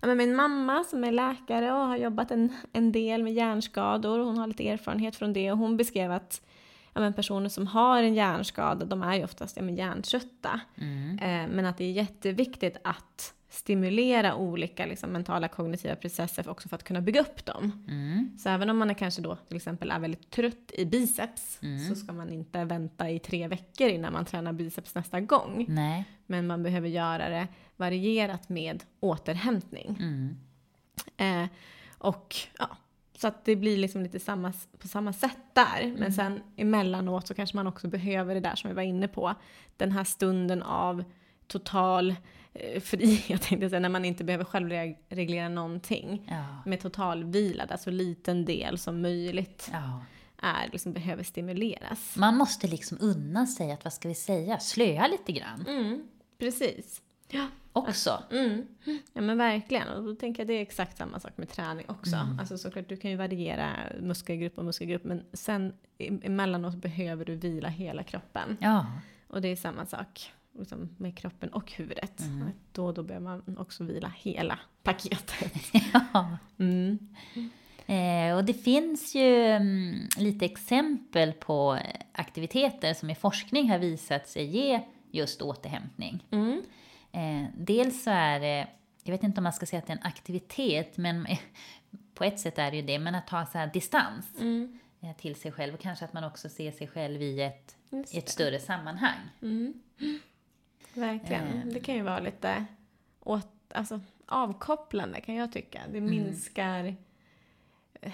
ja, med min mamma som är läkare och har jobbat en, en del med hjärnskador. Hon har lite erfarenhet från det och hon beskrev att ja, men personer som har en hjärnskada, de är ju oftast ja, men hjärntrötta. Eh, men att det är jätteviktigt att stimulera olika liksom, mentala kognitiva processer också för att kunna bygga upp dem. Mm. Så även om man är kanske då till exempel är väldigt trött i biceps så ska man inte vänta i tre veckor innan man tränar biceps nästa gång. Nej. Men man behöver göra det varierat med återhämtning. Mm. Eh, och ja, så att det blir liksom lite samma, på samma sätt där. Men sen emellanåt så kanske man också behöver det där som vi var inne på. Den här stunden av total eh, (laughs) tänkte jag säga, när man inte behöver självreglera någonting. Ja. Med där så liten del som möjligt ja. är, liksom, behöver stimuleras. Man måste liksom unna sig att, vad ska vi säga, slöa lite grann Mm, precis. också. Mm. Ja men verkligen. Och då tänker jag det är exakt samma sak med träning också. Mm. Alltså såklart, du kan ju variera muskelgrupp och muskelgrupp men sen e- emellanåt behöver du vila hela kroppen. Ja. Och det är samma sak liksom, med kroppen och huvudet. Mm. Då och då behöver man också vila hela paketet. (laughs) ja. Mm. Eh, och det finns ju mm, lite exempel på aktiviteter som i forskning har visat sig ge just återhämtning. Mm. Eh, dels så är det, jag vet inte om man ska säga att det är en aktivitet, men (laughs) på ett sätt är det ju det, men att ta så här distans Mm. eh, till sig själv och kanske att man också ser sig själv i ett, i ett större sammanhang. Mm. Verkligen. Eh. Det kan ju vara lite åt, alltså, avkopplande kan jag tycka. Det minskar... eh,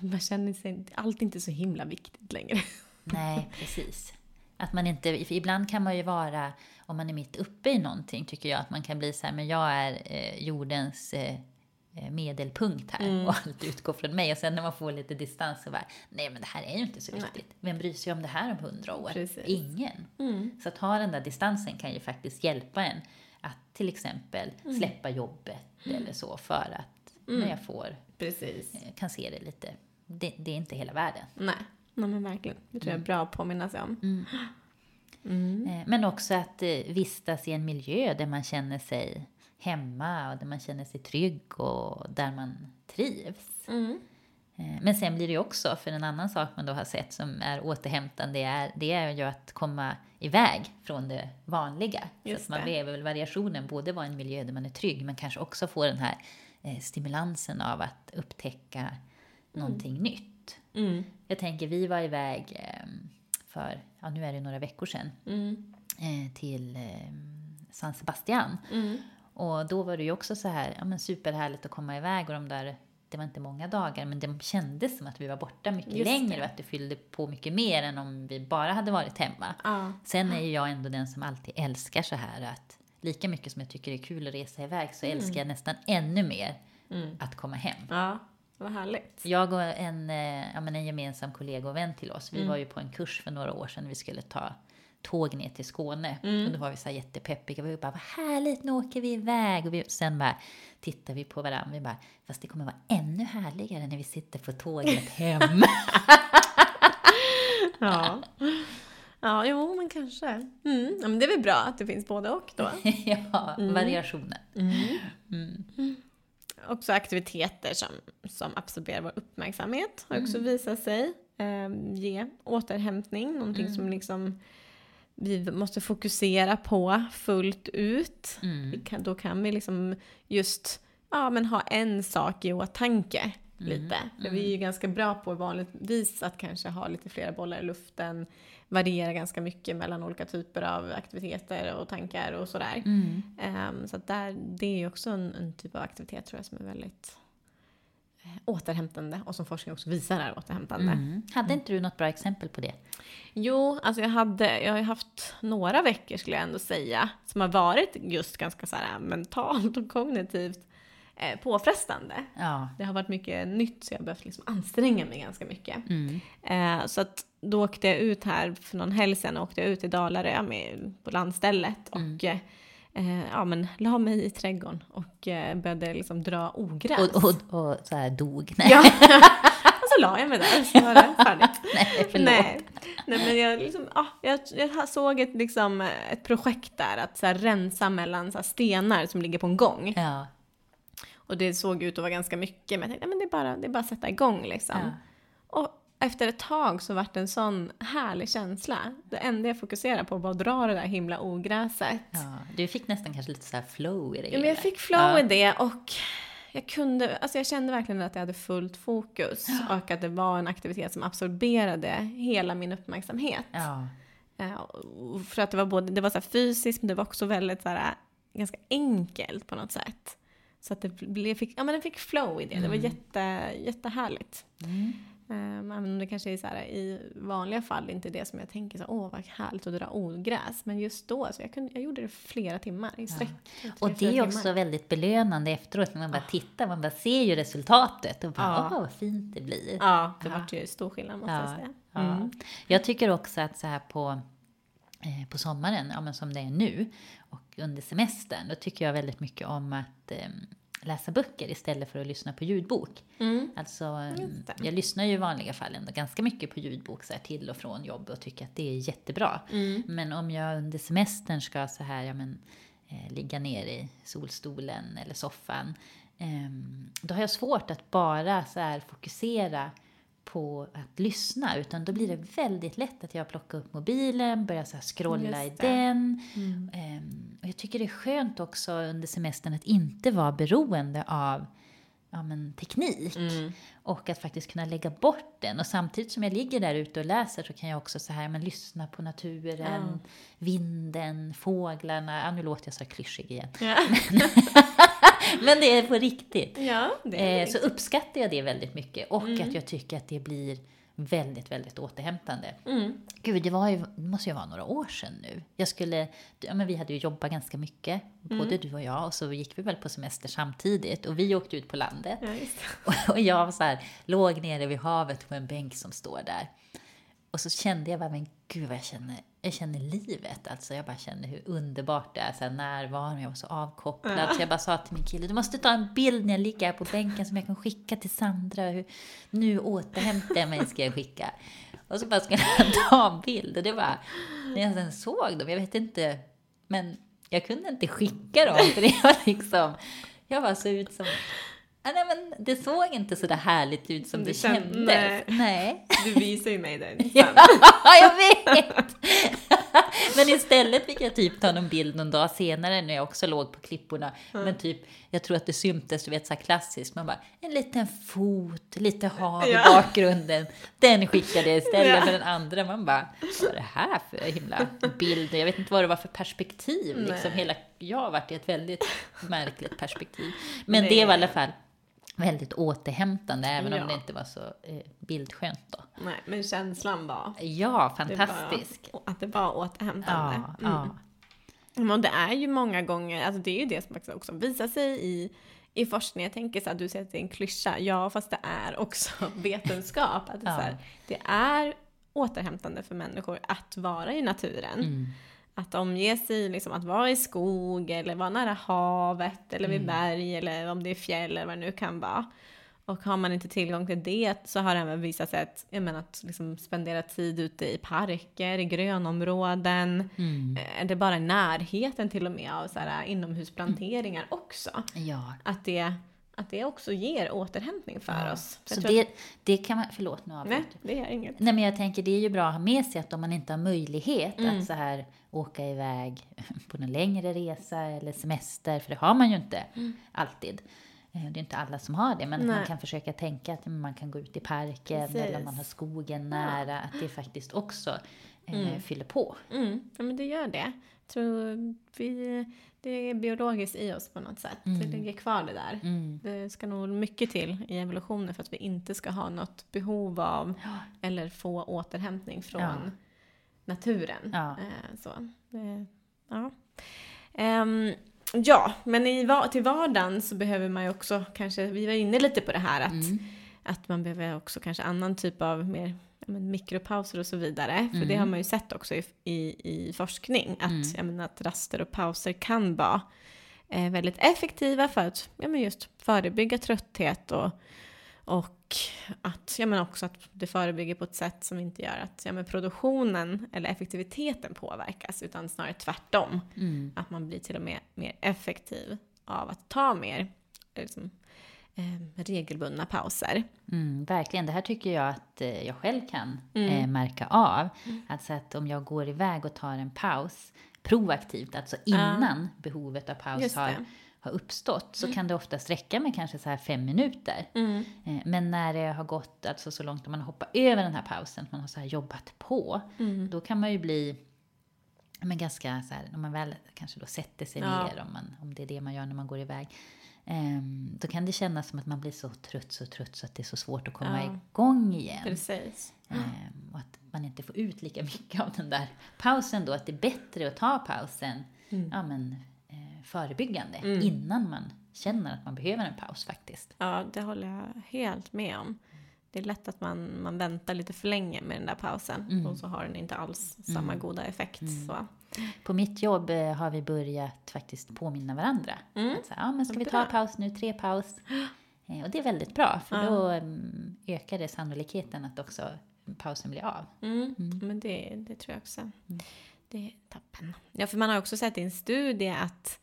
Man känner sig... Allt är inte så himla viktigt längre. (laughs) Nej, precis. Att man inte, ibland kan man ju vara, om man är mitt uppe i någonting, tycker jag att man kan bli så här, men jag är eh, jordens eh, medelpunkt här och allt utgår från mig. Och sen när man får lite distans så bara, nej men det här är ju inte så Nej. viktigt. Vem bryr sig om det här om hundra år? Precis. Ingen. Mm. Så att ha den där distansen kan ju faktiskt hjälpa en att till exempel släppa jobbet eller så för att när jag får, Precis. eh, kan se det lite, det, det är inte hela världen. Nej. Nej men verkligen. Det tror jag är bra att påminna sig om. Eh, Men också att eh, vistas i en miljö där man känner sig hemma och där man känner sig trygg och där man trivs. Mm. Eh, Men sen blir det ju också, för en annan sak man då har sett som är återhämtande, är, det är ju att komma iväg från det vanliga. Just så att man det. behöver väl variationen, både vara i en miljö där man är trygg, men kanske också få den här eh, stimulansen av att upptäcka någonting nytt. Mm. Jag tänker, vi var iväg eh, för, ja nu är det några veckor sedan, Mm. eh, till eh, San Sebastian. Mm. Och då var det ju också så här, ja men superhärligt att komma iväg och de där, det var inte många dagar, men det kändes som att vi var borta mycket Just längre det. och att det fyllde på mycket mer än om vi bara hade varit hemma. Ja. Sen är ju jag ändå den som alltid älskar så här att lika mycket som jag tycker det är kul att resa iväg så älskar jag nästan ännu mer att komma hem. ja. Vad härligt. Jag och en, eh, ja, men en gemensam kollega och vän till oss, vi var ju på en kurs för några år sedan. Vi skulle ta tåg ner till Skåne. Och då var vi så här jättepeppiga. Vi bara, vad härligt, nu åker vi iväg. Och vi, sen bara tittar vi på varandra. Vi bara, fast det kommer vara ännu härligare när vi sitter på tåget (laughs) hem. (laughs) Ja. Ja, jo men kanske. Mm. Ja, men det är väl bra att det finns både och då. (laughs) ja, variationen. också aktiviteter som, som absorberar vår uppmärksamhet har också visat sig eh, ge återhämtning. Någonting som liksom vi måste fokusera på fullt ut. Vi kan, då kan vi liksom just ja, men ha en sak i åtanke lite. För vi är ju ganska bra på vanligtvis att kanske ha lite flera bollar i luften, variera ganska mycket mellan olika typer av aktiviteter och tankar och sådär. Ehm, så att där, det är ju också en, en typ av aktivitet tror jag som är väldigt återhämtande och som forskning också visar är återhämtande. Mm. Hade inte du något bra exempel på det? Jo, alltså jag, hade, jag har haft några veckor skulle jag ändå säga som har varit just ganska så här mentalt och kognitivt eh, påfrestande. Ja. Det har varit mycket nytt så jag har behövt liksom anstränga mig ganska mycket. Mm. Eh, så att då åkte jag ut här för någon helg sedan åkte jag ut till Dalarö med, på landstället och eh, eh, ja, men, la mig i trädgården och eh, började liksom dra ogräs. Och, och, och så här dog? Nej, Ja, (laughs) och så la jag mig där så var det färdigt. (laughs) Nej förlåt. Nej, nej men jag, liksom, ah, jag, jag såg ett, liksom, ett projekt där att så här, rensa mellan så här, stenar som ligger på en gång. Ja. Och det såg ut att vara ganska mycket men jag tänkte men det, är bara, det är bara att sätta igång liksom. Ja. Och efter ett tag så vart det en sån härlig känsla. Det enda jag fokuserade på var att dra det där himla ogräset. ja. Du fick nästan kanske lite så här flow i det Ja, men jag fick flow Ja. i det och jag kunde, alltså jag kände verkligen att jag hade fullt fokus och att det var en aktivitet som absorberade hela min uppmärksamhet. Ja. För att det var både, det var så fysiskt men det var också väldigt så här, ganska enkelt på något sätt. Så att det blev, fick, ja, men den fick flow i det. Det var Mm. jätte, jättehärligt. Mm. Um, även om det kanske är så här, i vanliga fall inte det som jag tänker så åh vad härligt att dra ogräs. Men just då, så jag, kunde, jag gjorde det flera timmar i sträck. Tre, Och det är också timmar. väldigt belönande efteråt när man bara tittar, man bara ser ju resultatet och bara Ja. åh vad fint det blir. Ja, det vart ju stor skillnad måste jag Ja, säga. ja. Mm. Jag tycker också att så här på, eh, på sommaren, ja, men som det är nu, och under semestern, då tycker jag väldigt mycket om att eh, läsa böcker istället för att lyssna på ljudbok. Mm. Alltså, eh, jag lyssnar ju i vanliga fall ändå ganska mycket på ljudbok så här, till och från jobb och tycker att det är jättebra. Mm. Men om jag under semestern ska så här, ja men, eh, ligga ner i solstolen eller soffan, ehm, då har jag svårt att bara så här fokusera på att lyssna, utan då blir det väldigt lätt att jag plockar upp mobilen, börjar så scrolla i den. Mm. Ehm, och jag tycker det är skönt också under semestern att inte vara beroende av ja, men, teknik. Mm. Och att faktiskt kunna lägga bort den. Och samtidigt som jag ligger där ute och läser så kan jag också så här, men, lyssna på naturen, vinden, fåglarna. Ja, nu låter jag så här klyschig igen. Ja. Men (laughs) (laughs) det är på riktigt. ja, är Eh, så uppskattar jag det väldigt mycket. Och Mm. att jag tycker att det blir väldigt, väldigt återhämtande. mm. Gud, det, var ju, måste ju vara några år sedan nu. Jag skulle, ja, men vi hade ju jobbat ganska mycket, både Mm. du och jag, och så gick vi väl på semester samtidigt. Och vi åkte ut på landet. Ja. Och, (laughs) och jag var så här, låg nere vid havet på en bänk som står där. Och så kände jag bara, men gud vad jag känner, jag känner livet. Alltså jag bara känner hur underbart det är, så här närvaron, jag var så avkopplad. Så jag bara sa till min kille, du måste ta en bild när jag ligger här på bänken som jag kan skicka till Sandra. Hur, nu återhämtar jag mig, ska jag skicka. Och så bara skulle (laughs) han ta en bild och det var, när jag sen såg dem, jag vet inte, men jag kunde inte skicka dem för det var liksom, jag var så ut som Ja, nej, men det såg inte så där härligt ut som det kände- kändes. nej. Nej. Du visar ju mig den (laughs) Ja, jag vet! Men istället fick jag typ ta någon bild någon dag senare när jag också låg på klipporna. Men typ, jag tror att det syntes, du vet så här klassiskt, man bara en liten fot, lite hav i Ja. bakgrunden. Den skickade jag istället Ja. för den andra. Man bara, vad är det här för himla bild? Jag vet inte vad det var för perspektiv. Liksom Nej. hela, jag har varit i ett väldigt märkligt perspektiv. Men Det- det var i alla fall väldigt återhämtande, även Ja. om det inte var så eh, bildskönt då. Nej, men känslan var Ja, det fantastisk. Var, att det var återhämtande. Ja, ja. Mm. Och det är ju många gånger, alltså det är ju det som också- visar sig i, i forskning. Jag tänker så att du säger att det är en klyscha. Ja, fast det är också (laughs) vetenskap. Att det, är så här, det är återhämtande för människor att vara i naturen. Mm. Att omge sig, liksom, att vara i skog eller vara nära havet eller Mm. vid berg eller om det är fjäll eller vad det nu kan vara. Och har man inte tillgång till det så har det även visat sig att, jag menar, att liksom spendera tid ute i parker, i grönområden, Mm. eh, eller bara i närheten till och med av så här, inomhusplanteringar också. Ja. Att det, att det också ger återhämtning för ja. oss. Så tror det, det kan man, förlåt nu avbryter nej, det är inget. Nej men jag tänker det är ju bra att ha med sig att om man inte har möjlighet Mm. att så här åka iväg (laughs) på någon längre resa eller semester, för det har man ju inte alltid. Eh, Det är inte alla som har det, men Nej. man kan försöka tänka att man kan gå ut i parken Precis. eller man har skogen nära, att det faktiskt också eh, Mm. fyller på. Mm, ja, men det gör det. Jag tror vi, det är biologiskt i oss på något sätt. Det ligger kvar det där. Mm. Det ska nog mycket till i evolutionen för att vi inte ska ha något behov av eller få återhämtning från Ja. naturen. Ja. Eh, så. Ja. Ehm, ja, men i, till vardagen så behöver man ju också kanske, vi var inne lite på det här att, Mm. att man behöver också kanske annan typ av mer ja, men mikropauser och så vidare. För Mm. det har man ju sett också i, i, i forskning att, jag menar, att raster och pauser kan vara eh, väldigt effektiva för att ja, men just förebygga trötthet och, och att, ja, men också att det förebygger på ett sätt som inte gör att ja, men produktionen eller effektiviteten påverkas utan snarare tvärtom. Mm. Att man blir till och med mer effektiv av att ta mer eh, liksom, eh, regelbundna pauser. Mm, verkligen, det här tycker jag att eh, jag själv kan Mm. eh, märka av. Alltså att om jag går iväg och tar en paus proaktivt, alltså innan behovet av paus har, har uppstått, så kan det ofta räcka med kanske så här fem minuter. Mm. Eh, men när det har gått alltså så långt att man hoppar över den här pausen, att man har så här jobbat på, Mm. då kan man ju bli men ganska så här, när man väl kanske då sätter sig Ja. ner, om, man, om det är det man gör när man går iväg, Ehm, då kan det kännas som att man blir så trött, så trött så att det är så svårt att komma Ja. igång igen. Precis. Ehm, och att man inte får ut lika mycket av den där pausen då. Att det är bättre att ta pausen Mm. ja, men, eh, förebyggande innan man känner att man behöver en paus faktiskt. Ja, det håller jag helt med om. Det är lätt att man, man väntar lite för länge med den där pausen Mm. och så har den inte alls samma goda effekt. Så. På mitt jobb eh, har vi börjat faktiskt påminna varandra. Att så här, ja, men ska vi ta paus nu, tre paus. Eh, och det är väldigt bra, för då mm, ökar det sannolikheten att också pausen blir av. Mm. Men det, det tror jag också. Det är toppen. Ja, för man har också sett i en studie att,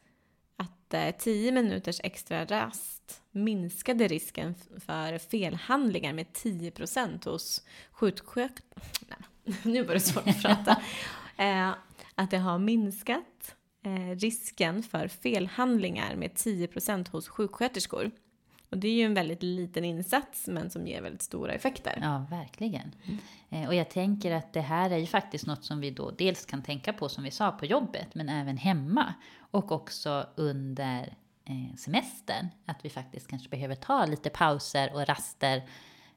att eh, 10 minuters extra rast minskade risken för felhandlingar med 10% hos sjuksköterskor. (laughs) Nu var det svårt att prata. (laughs) Eh, att det har minskat eh, risken för felhandlingar med 10% hos sjuksköterskor. Och det är ju en väldigt liten insats men som ger väldigt stora effekter. Ja, verkligen. Mm. Och jag tänker att det här är ju faktiskt något som vi då dels kan tänka på som vi sa på jobbet, men även hemma. Och också under eh, semestern. Att vi faktiskt kanske behöver ta lite pauser och raster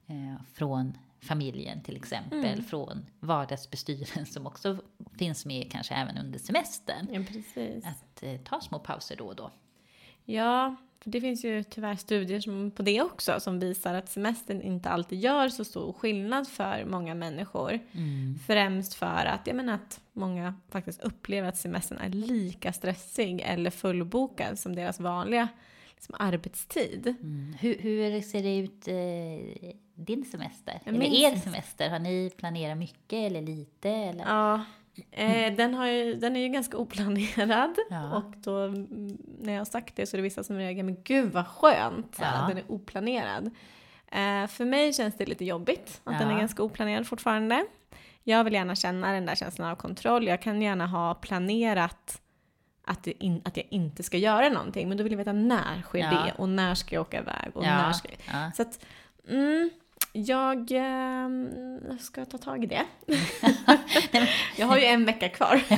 eh, från familjen till exempel. Från vardagsbestyren som också finns med kanske även under semestern. Ja, precis. Att eh, ta små pauser då och då. Ja, för det finns ju tyvärr studier som, på det också som visar att semestern inte alltid gör så stor skillnad för många människor. Främst för att, jag menar att många faktiskt upplever att semestern är lika stressig eller fullbokad som deras vanliga liksom, arbetstid. Mm. Hur, hur ser det ut eh, din semester? Ja, eller min er semester. Har ni planerat mycket eller lite? Eller? Ja, eh, den, har ju, den är ju ganska oplanerad. Ja. Och då mm, när jag har sagt det så är det vissa som reagerar, men gud vad skönt Ja. att den är oplanerad. Eh, för mig känns det lite jobbigt att den är Ja. ganska oplanerad fortfarande. Jag vill gärna känna den där känslan av kontroll. Jag kan gärna ha planerat att, in, att jag inte ska göra någonting, men då vill jag veta när sker Ja. det och när ska jag åka iväg och Ja, när ska jag... ja. Så att, mm, jag eh, ska ta tag i det. (laughs) jag har ju en vecka kvar. (laughs)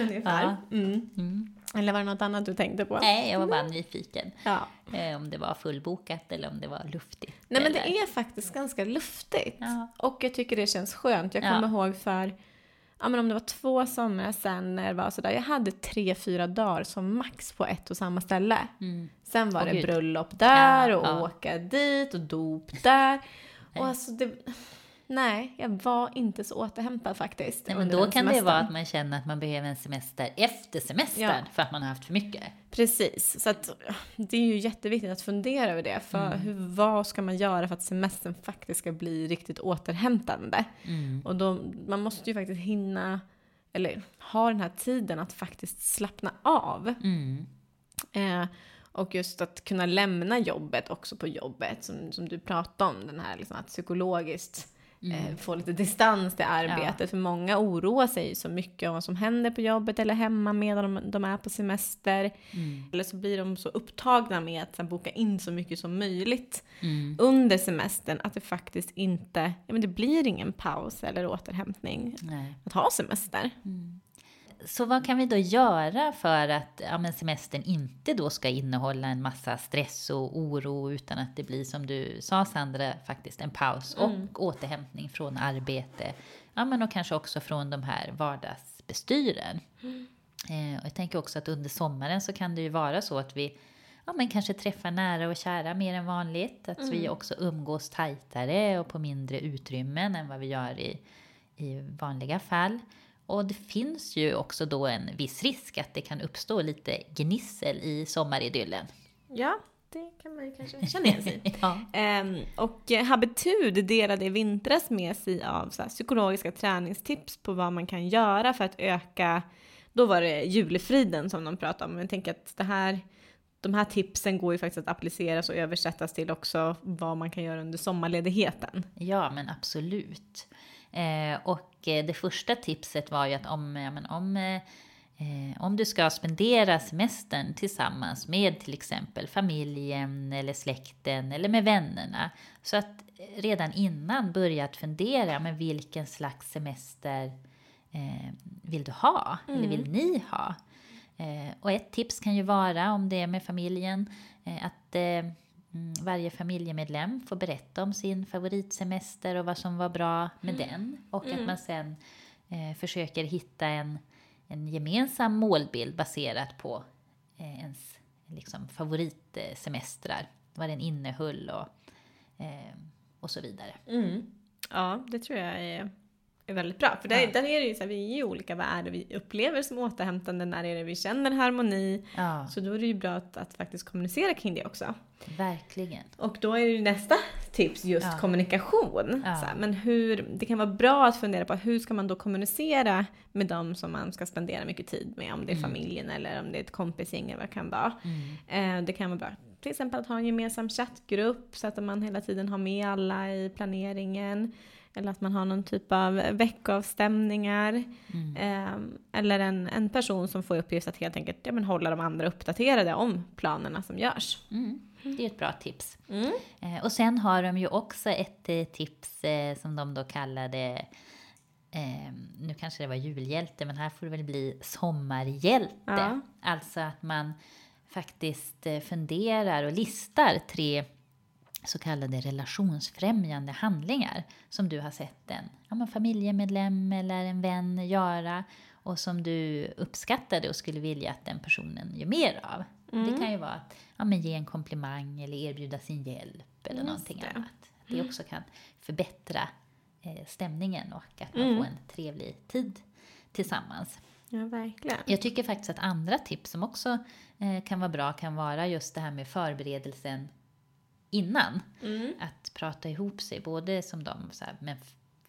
Ungefär. Ja. Mm. Mm. Eller var det något annat du tänkte på? Nej, jag var bara nyfiken. Ja. Eh, om det var fullbokat eller om det var luftigt. Nej men det eller... är faktiskt ganska luftigt. Ja. Och jag tycker det känns skönt. Jag Ja. kommer ihåg för, ja men om det var två somrar sen när det var sådär, jag hade tre, fyra dagar som max på ett och samma ställe. Sen var Åh, det bröllop där och ja. åka dit och dop där. och alltså det, nej, jag var inte så återhämtad faktiskt. Nej, men då kan det semestern. vara att man känner att man behöver en semester efter semestern Ja. för att man har haft för mycket. Precis, så att det är ju jätteviktigt att fundera över det. För hur, vad ska man göra för att semestern faktiskt ska bli riktigt återhämtande? Och då, man måste ju faktiskt hinna, eller ha den här tiden att faktiskt slappna av. Mm. Eh, och just att kunna lämna jobbet också på jobbet, som, som du pratade om, den här liksom att psykologiskt eh, få lite distans till arbetet. För många oroar sig ju så mycket om vad som händer på jobbet eller hemma medan de, de är på semester. Eller så blir de så upptagna med att här, boka in så mycket som möjligt under semestern att det faktiskt inte, ja men det blir ingen paus eller återhämtning Nej. att ha semester. Så vad kan vi då göra för att ja, semestern inte då ska innehålla en massa stress och oro utan att det blir som du sa Sandra, faktiskt en paus och återhämtning från arbete. Ja, men och kanske också från de här vardagsbestyren. Eh, och jag tänker också att under sommaren så kan det ju vara så att vi ja, men kanske träffar nära och kära mer än vanligt. Att vi också umgås tajtare och på mindre utrymmen än vad vi gör i, i vanliga fall. Och det finns ju också då en viss risk att det kan uppstå lite gnissel i sommaridyllen. Ja, det kan man ju kanske känna igen sig i. (laughs) Ja. Ehm, och eh, Habitud delade i vintras med sig av så här, psykologiska träningstips på vad man kan göra för att öka, då var det julefriden som de pratade om, men jag tänker att det här, de här tipsen går ju faktiskt att appliceras och översättas till också vad man kan göra under sommarledigheten. Ja, men absolut. Eh, och det första tipset var ju att om, ja, men om, eh, eh, om du ska spendera semestern tillsammans med till exempel familjen eller släkten eller med vännerna. Så att redan innan börja att fundera, men vilken slags semester eh, vill du ha? Eller vill ni ha? Eh, och ett tips kan ju vara, om det är med familjen, eh, att eh, mm, varje familjemedlem får berätta om sin favoritsemester och vad som var bra med den. Och att man sen eh, försöker hitta en, en gemensam målbild baserat på eh, ens liksom, favoritsemestrar. Vad den innehöll och, eh, och så vidare. Ja, det tror jag är, är väldigt bra. För där, Ja. där är det ju så här, vi är ju olika. Vad är det vi upplever som återhämtande? När är det vi känner harmoni? Ja, Så då är det ju bra att, att faktiskt kommunicera kring det också. verkligen. Och då är ju nästa tips just Ja. kommunikation. Så här, men hur, det kan vara bra att fundera på hur ska man då kommunicera med dem som man ska spendera mycket tid med. Om det är familjen eller om det är ett kompisgäng eller vad det kan vara. Eh, det kan vara bra till exempel att ha en gemensam chattgrupp så att man hela tiden har med alla i planeringen. Eller att man har någon typ av veckoavstämningar. Eh, eller en, en person som får i uppgift att helt enkelt ja, men hålla de andra uppdaterade om planerna som görs. Mm, det är ett bra tips. Eh, och sen har de ju också ett eh, tips eh, som de då kallade Eh, nu kanske det var julhjälte, men här får det väl bli sommarhjälte. Ja. Alltså att man faktiskt eh, funderar och listar tre så kallade relationsfrämjande handlingar som du har sett en ja, familjemedlem eller en vän göra och som du uppskattade och skulle vilja att den personen gör mer av. Det kan ju vara att ja, men ge en komplimang eller erbjuda sin hjälp eller Just någonting det. annat. Det också kan förbättra eh, stämningen och att man får en trevlig tid tillsammans. Ja, verkligen. Jag tycker faktiskt att andra tips som också eh, kan vara bra kan vara just det här med förberedelsen innan. Att prata ihop sig, både som de så här, med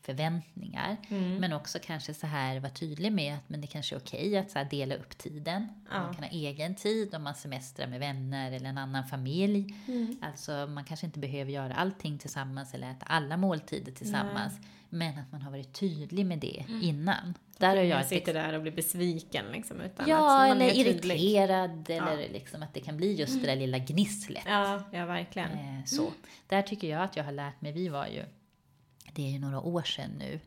förväntningar, men också kanske så här vara tydlig med att men det kanske är okej att så här, dela upp tiden. Man kan ha egen tid om man semestrar med vänner eller en annan familj. Alltså man kanske inte behöver göra allting tillsammans eller äta alla måltider tillsammans. Men att man har varit tydlig med det innan. Där har jag jag ett sitter där och blir besviken liksom. Utan Ja, eller irriterad eller liksom att det kan bli just det där lilla gnisslet. Ja, ja verkligen. Eh, så. Där tycker jag att jag har lärt mig, vi var ju, det är ju några år sedan nu,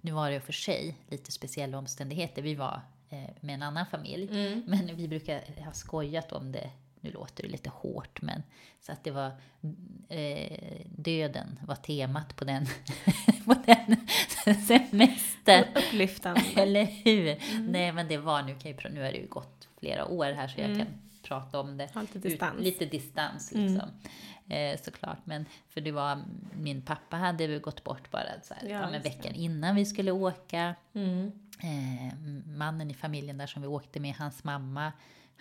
nu var det för sig lite speciella omständigheter, vi var eh, med en annan familj, men vi brukar ha skojat om det, nu låter det lite hårt, men så att det var eh, döden var temat på den, (laughs) på den (laughs) semestern. Upplyftande. (laughs) Eller hur? Nej, men det var, nu, kan jag, ju nu har det ju gått flera år här så jag kan prata om det. Ha lite ut- distans. lite distans liksom. Eh, såklart, men för det var, min pappa hade väl gått bort bara så här, Ja, just veckan innan vi skulle åka. Eh, mannen i familjen där som vi åkte med, hans mamma,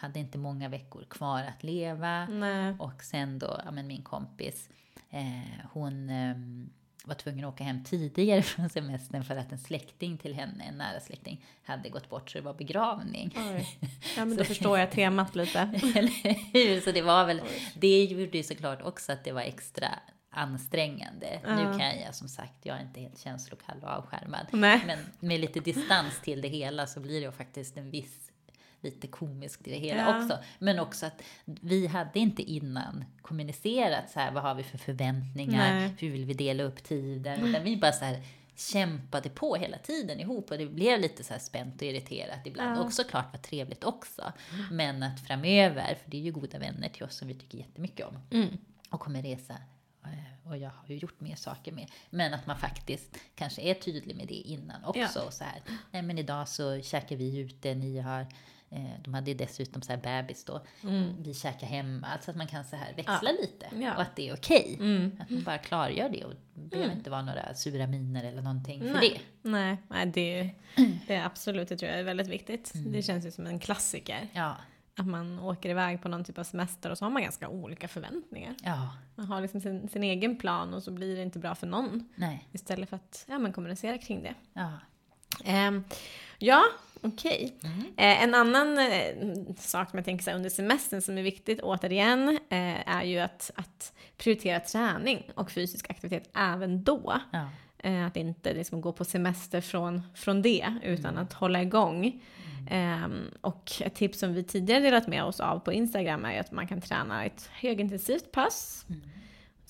hade inte många veckor kvar att leva. Nej. Och sen då, ja men min kompis, eh, hon eh, var tvungen att åka hem tidigare (laughs) från semestern för att en släkting till henne, en nära släkting, hade gått bort så det var begravning. Oj. Ja, (laughs) men då förstår jag temat lite. (laughs) Eller hur? Så det var väl, det gjorde ju såklart också att det var extra ansträngande. Nu kan jag som sagt, jag är inte helt känslokall och avskärmad. Nej. Men med lite distans till det hela så blir det faktiskt en viss lite komiskt i det hela Ja. också. Men också att vi hade inte innan kommunicerat så här, vad har vi för förväntningar, Nej. hur vill vi dela upp tiden, utan vi bara så här kämpade på hela tiden ihop och det blev lite så här spänt och irriterat ibland. Och såklart var trevligt också. Men att framöver, för det är ju goda vänner till oss som vi tycker jättemycket om och kommer resa eh, och jag har ju gjort mer saker med. Men att man faktiskt kanske är tydlig med det innan också. Ja. Så här, nej men idag så käkar vi ute, ni har de hade ju dessutom så här bebis då. Vi käkar hemma. Alltså att man kan så här växla lite. Ja. Och att det är okej. Att man bara klargör det. Och det behöver inte vara några sura miner eller någonting för det. Nej, nej, nej det, är, (clears throat) det är absolut, det tror jag är väldigt viktigt. Det känns ju som en klassiker. Ja, Att man åker iväg på någon typ av semester och så har man ganska olika förväntningar. ja, Man har liksom sin, sin egen plan och så blir det inte bra för någon. nej, Istället för att ja, men kommunicera kring det. ja. Ehm, ja, okej. Eh, en annan eh, sak som jag tänker så under semestern som är viktigt återigen eh, är ju att, att prioritera träning och fysisk aktivitet även då. ja. Eh, att inte liksom gå på semester från, från det, utan att hålla igång. Ehm, och ett tips som vi tidigare delat med oss av på Instagram är ju att man kan träna ett högintensivt pass.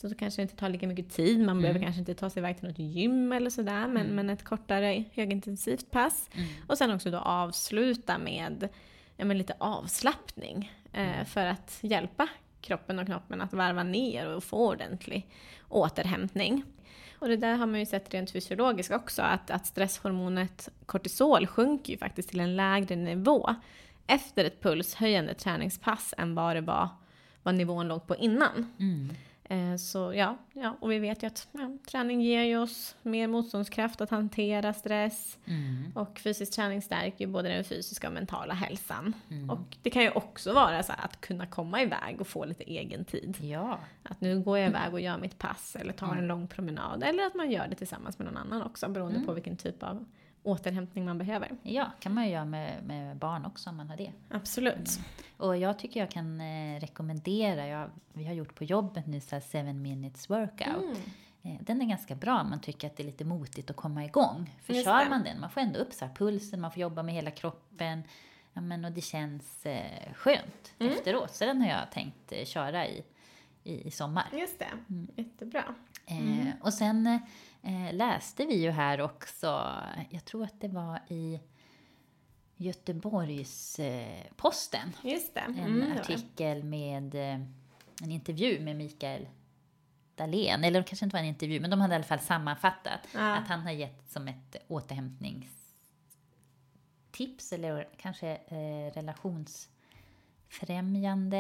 Så det kanske inte tar lika mycket tid, man behöver kanske inte ta sig iväg till något gym eller sådär, men, men ett kortare högintensivt pass. Och sen också då avsluta med ja, men lite avslappning eh, för att hjälpa kroppen och knoppen att varva ner och få ordentlig återhämtning. Och det där har man ju sett rent fysiologiskt också, att, att stresshormonet kortisol sjunker ju faktiskt till en lägre nivå efter ett pulshöjande träningspass än vad det var, vad nivån låg på innan. Mm. Eh, Så ja, ja, och vi vet ju att ja, träning ger ju oss mer motståndskraft att hantera stress. Mm. Och fysisk träning stärker ju både den fysiska och mentala hälsan. Mm. Och det kan ju också vara så att kunna komma iväg och få lite egen tid. Ja. Att nu går jag iväg och gör mitt pass eller tar Mm. en lång promenad. Eller att man gör det tillsammans med någon annan också beroende Mm. på vilken typ av återhämtning man behöver. ja, kan man ju göra med, med barn också om man har det. Absolut. Och jag tycker jag kan eh, rekommendera, jag, vi har gjort på jobbet nu så här 7 minutes workout. Mm. Eh, Den är ganska bra om man tycker att det är lite motigt att komma igång. För Just kör det. man den, man får ändå upp så pulsen, man får jobba med hela kroppen. Ja, men, och det känns eh, skönt Mm. efteråt. Så den har jag tänkt eh, köra i, i, i sommar. Just det, Mm. jättebra. Eh, och sen eh, läste vi ju här också, jag tror att det var i Göteborgs eh, Posten, Just det. en Mm, det. artikel med eh, en intervju med Mikael Dahlén, eller det kanske inte var en intervju, men de hade i alla fall sammanfattat Ja. att han har gett som ett återhämtningstips eller kanske eh, relationsfrämjande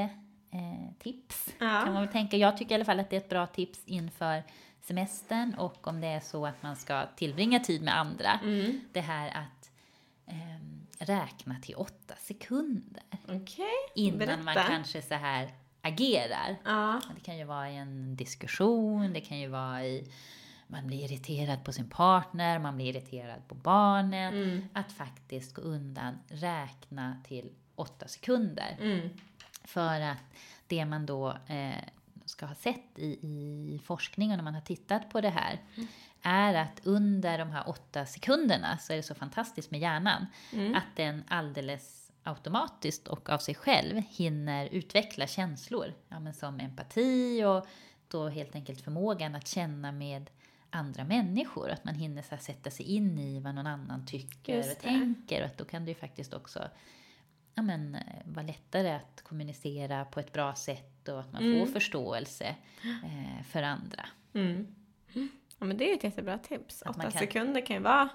eh, tips. Ja. Kan man tänka. Jag tycker i alla fall att det är ett bra tips inför semestern och om det är så att man ska tillbringa tid med andra. Mm. Det här att ehm, räkna till åtta sekunder Okej, innan man berätta. kanske så här agerar. Ja. Det kan ju vara i en diskussion, det kan ju vara i man blir irriterad på sin partner, man blir irriterad på barnen. Mm. Att faktiskt gå undan, räkna till åtta sekunder. Mm. För att det man då eh, ska ha sett i, i forskning och när man har tittat på det här är att under de här åtta sekunderna så är det så fantastiskt med hjärnan Mm. att den alldeles automatiskt och av sig själv hinner utveckla känslor. Ja, men som empati och då helt enkelt förmågan att känna med andra människor. Att man hinner så sätta sig in i vad någon annan tycker Just och det. tänker. Och att då kan det ju faktiskt också ja, men, eh, vara lättare att kommunicera på ett bra sätt och att man Mm. får förståelse eh, för andra. Mm. Ja, men det är ett jättebra tips. Att Åtta kan- sekunder kan ju vara...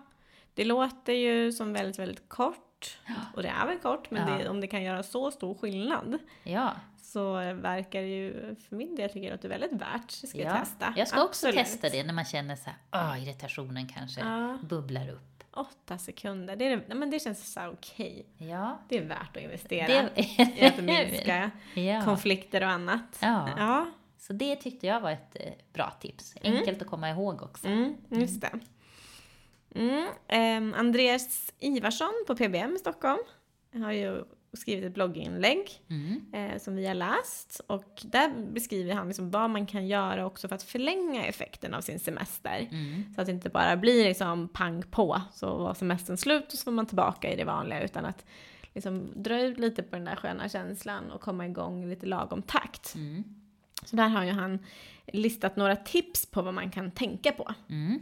Det låter ju som väldigt, väldigt kort. Och det är väl kort, men Ja. det, om det kan göra så stor skillnad Ja, så verkar det ju för min del tycker jag att det är väldigt värt. Det ska ja. jag testa. Jag ska också Absolut. testa det när man känner så här, "Åh, irritationen kanske Ja. bubblar upp. Åtta sekunder, det, är, men det känns så okej. Ja, Det är värt att investera det i att minska (laughs) ja. konflikter och annat. Ja. ja. Så det tyckte jag var ett eh, bra tips. Mm. Enkelt att komma ihåg också. Mm, just det. Mm. ehm, Andreas Ivarsson på PBM i Stockholm har ju skrivit ett blogginlägg Mm. eh, som vi har läst. Och där beskriver han liksom vad man kan göra också för att förlänga effekten av sin semester. Mm. Så att det inte bara blir liksom pang på, så var semestern slut och så var man tillbaka i det vanliga. Utan att liksom dra ut lite på den där sköna känslan och komma igång i lite lagom takt. Mm. Så där har ju han listat några tips på vad man kan tänka på. Mm.